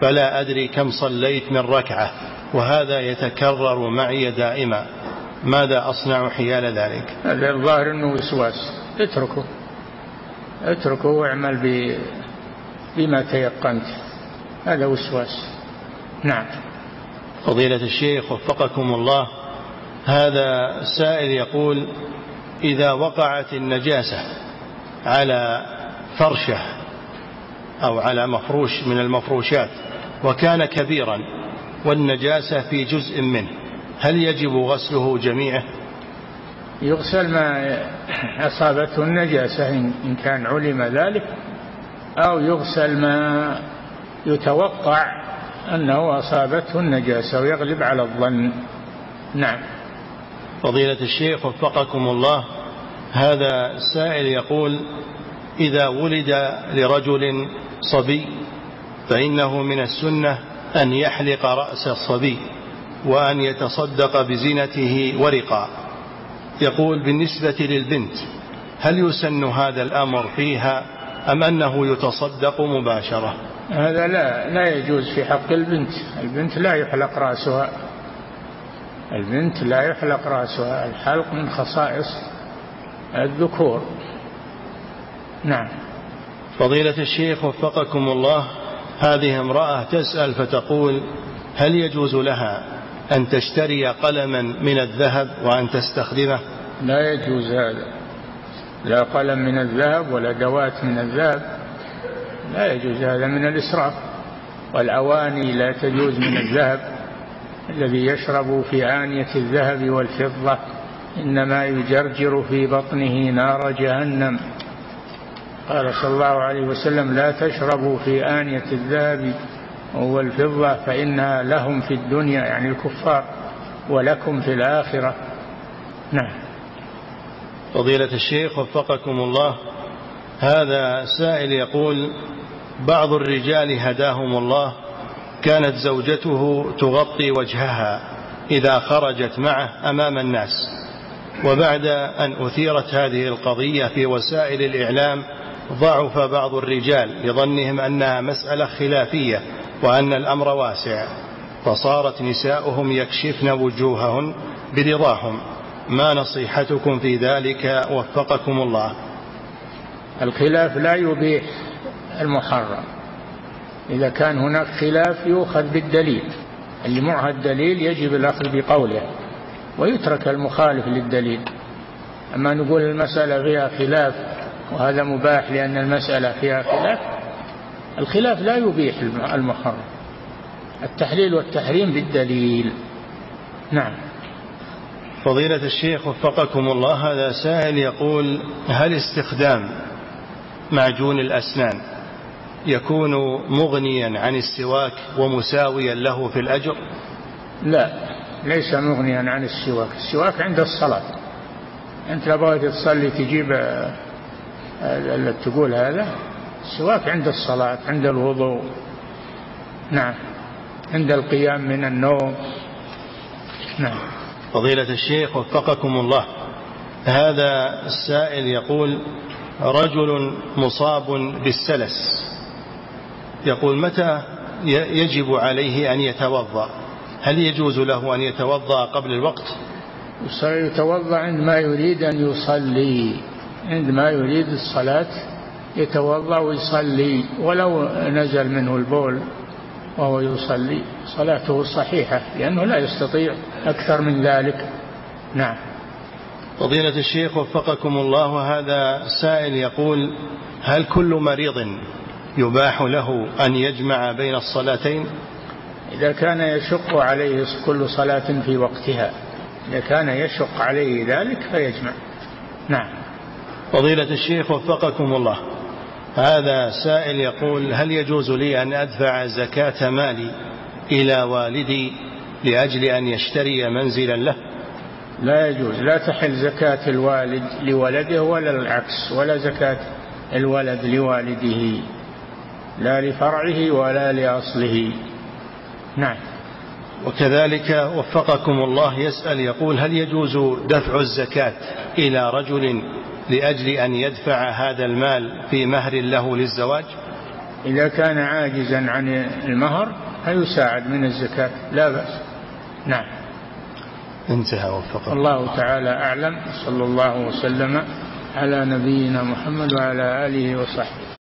فلا أدري كم صليت من ركعة وهذا يتكرر معي دائما. ماذا أصنع حيال ذلك؟ هذا الظاهر أنه وسواس. اتركه. اتركه واعمل بما تيقنت. هذا وسواس. نعم. فضيلة الشيخ وفقكم الله هذا سائل يقول إذا وقعت النجاسة على فرشة أو على مفروش من المفروشات وكان كبيرا والنجاسة في جزء منه هل يجب غسله جميعه يغسل ما أصابته النجاسة إن كان علم ذلك أو يغسل ما يتوقع أنه أصابته النجاسة ويغلب على الظن. نعم. فضيلة الشيخ وفقكم الله هذا سائل يقول إذا ولد لرجل صبي فإنه من السنة أن يحلق رأس الصبي وأن يتصدق بزينته ورقا يقول بالنسبة للبنت هل يسن هذا الأمر فيها أم أنه يتصدق مباشرة؟ هذا لا لا يجوز في حق البنت. البنت لا يحلق رأسها. البنت لا يحلق رأسها. الحلق من خصائص الذكور. نعم. فضيلة الشيخ وفقكم الله هذه امرأة تسأل فتقول هل يجوز لها أن تشتري قلما من الذهب وأن تستخدمه؟ لا يجوز هذا. لا قلم من الذهب ولا دوات من الذهب. لا يجوز هذا من الإسراف. والأواني لا تجوز من الذهب. الذي يشرب في آنية الذهب والفضة إنما يجرجر في بطنه نار جهنم. قال صلى الله عليه وسلم لا تشربوا في آنية الذهب والفضة فإنها لهم في الدنيا يعني الكفار ولكم في الآخرة. نعم. فضيلة الشيخ وفقكم الله هذا سائل يقول بعض الرجال هداهم الله كانت زوجته تغطي وجهها إذا خرجت معه أمام الناس. وبعد أن أثيرت هذه القضية في وسائل الإعلام ضعف بعض الرجال لظنهم أنها مسألة خلافية وأن الأمر واسع فصارت نساؤهم يكشفن وجوههن برضاهم. ما نصيحتكم في ذلك؟ وفقكم الله. الخلاف لا يبيح المحرم. إذا كان هناك خلاف يؤخذ بالدليل. اللي معها الدليل يجب الأخذ بقوله ويترك المخالف للدليل. أما نقول المسألة فيها خلاف وهذا مباح لأن المسألة فيها خلاف. الخلاف لا يبيح المحرم التحليل والتحريم بالدليل. نعم. فضيلة الشيخ وفقكم الله هذا سائل يقول هل استخدام معجون الأسنان يكون مغنيا عن السواك ومساويا له في الأجر؟ لا ليس مغنيا عن السواك. السواك عند الصلاة. أنت لو بغيت تصلي تجيب آه، تقول هذا السواك عند الصلاة عند الوضوء. نعم. عند القيام من النوم. نعم. فضيلة الشيخ وفقكم الله. هذا السائل يقول رجل مصاب بالسلس. يقول متى يجب عليه أن يتوضأ؟ هل يجوز له أن يتوضأ قبل الوقت؟ يتوضأ عندما يريد أن يصلي. عندما يريد الصلاة يتوضأ ويصلي ولو نزل منه البول وهو يصلي صلاته صحيحة لأنه لا يستطيع أكثر من ذلك. نعم. فضيلة الشيخ وفقكم الله هذا سائل يقول هل كل مريض يباح له أن يجمع بين الصلاتين؟ إذا كان يشق عليه كل صلاة في وقتها إذا كان يشق عليه ذلك فيجمع. نعم. فضيلة الشيخ وفقكم الله. هذا سائل يقول هل يجوز لي أن أدفع زكاة مالي إلى والدي لأجل أن يشتري منزلا له؟ لا يجوز. لا تحل زكاة الوالد لولده ولا العكس ولا زكاة الولد لوالده لا لفرعه ولا لأصله. نعم. وكذلك وفقكم الله يسأل يقول هل يجوز دفع الزكاة إلى رجل لأجل أن يدفع هذا المال في مهر له للزواج؟ إذا كان عاجزا عن المهر فيساعد من الزكاة لا بأس. نعم. انتهى وفق الله تعالى أعلم صلى الله وسلم على نبينا محمد وعلى آله وصحبه.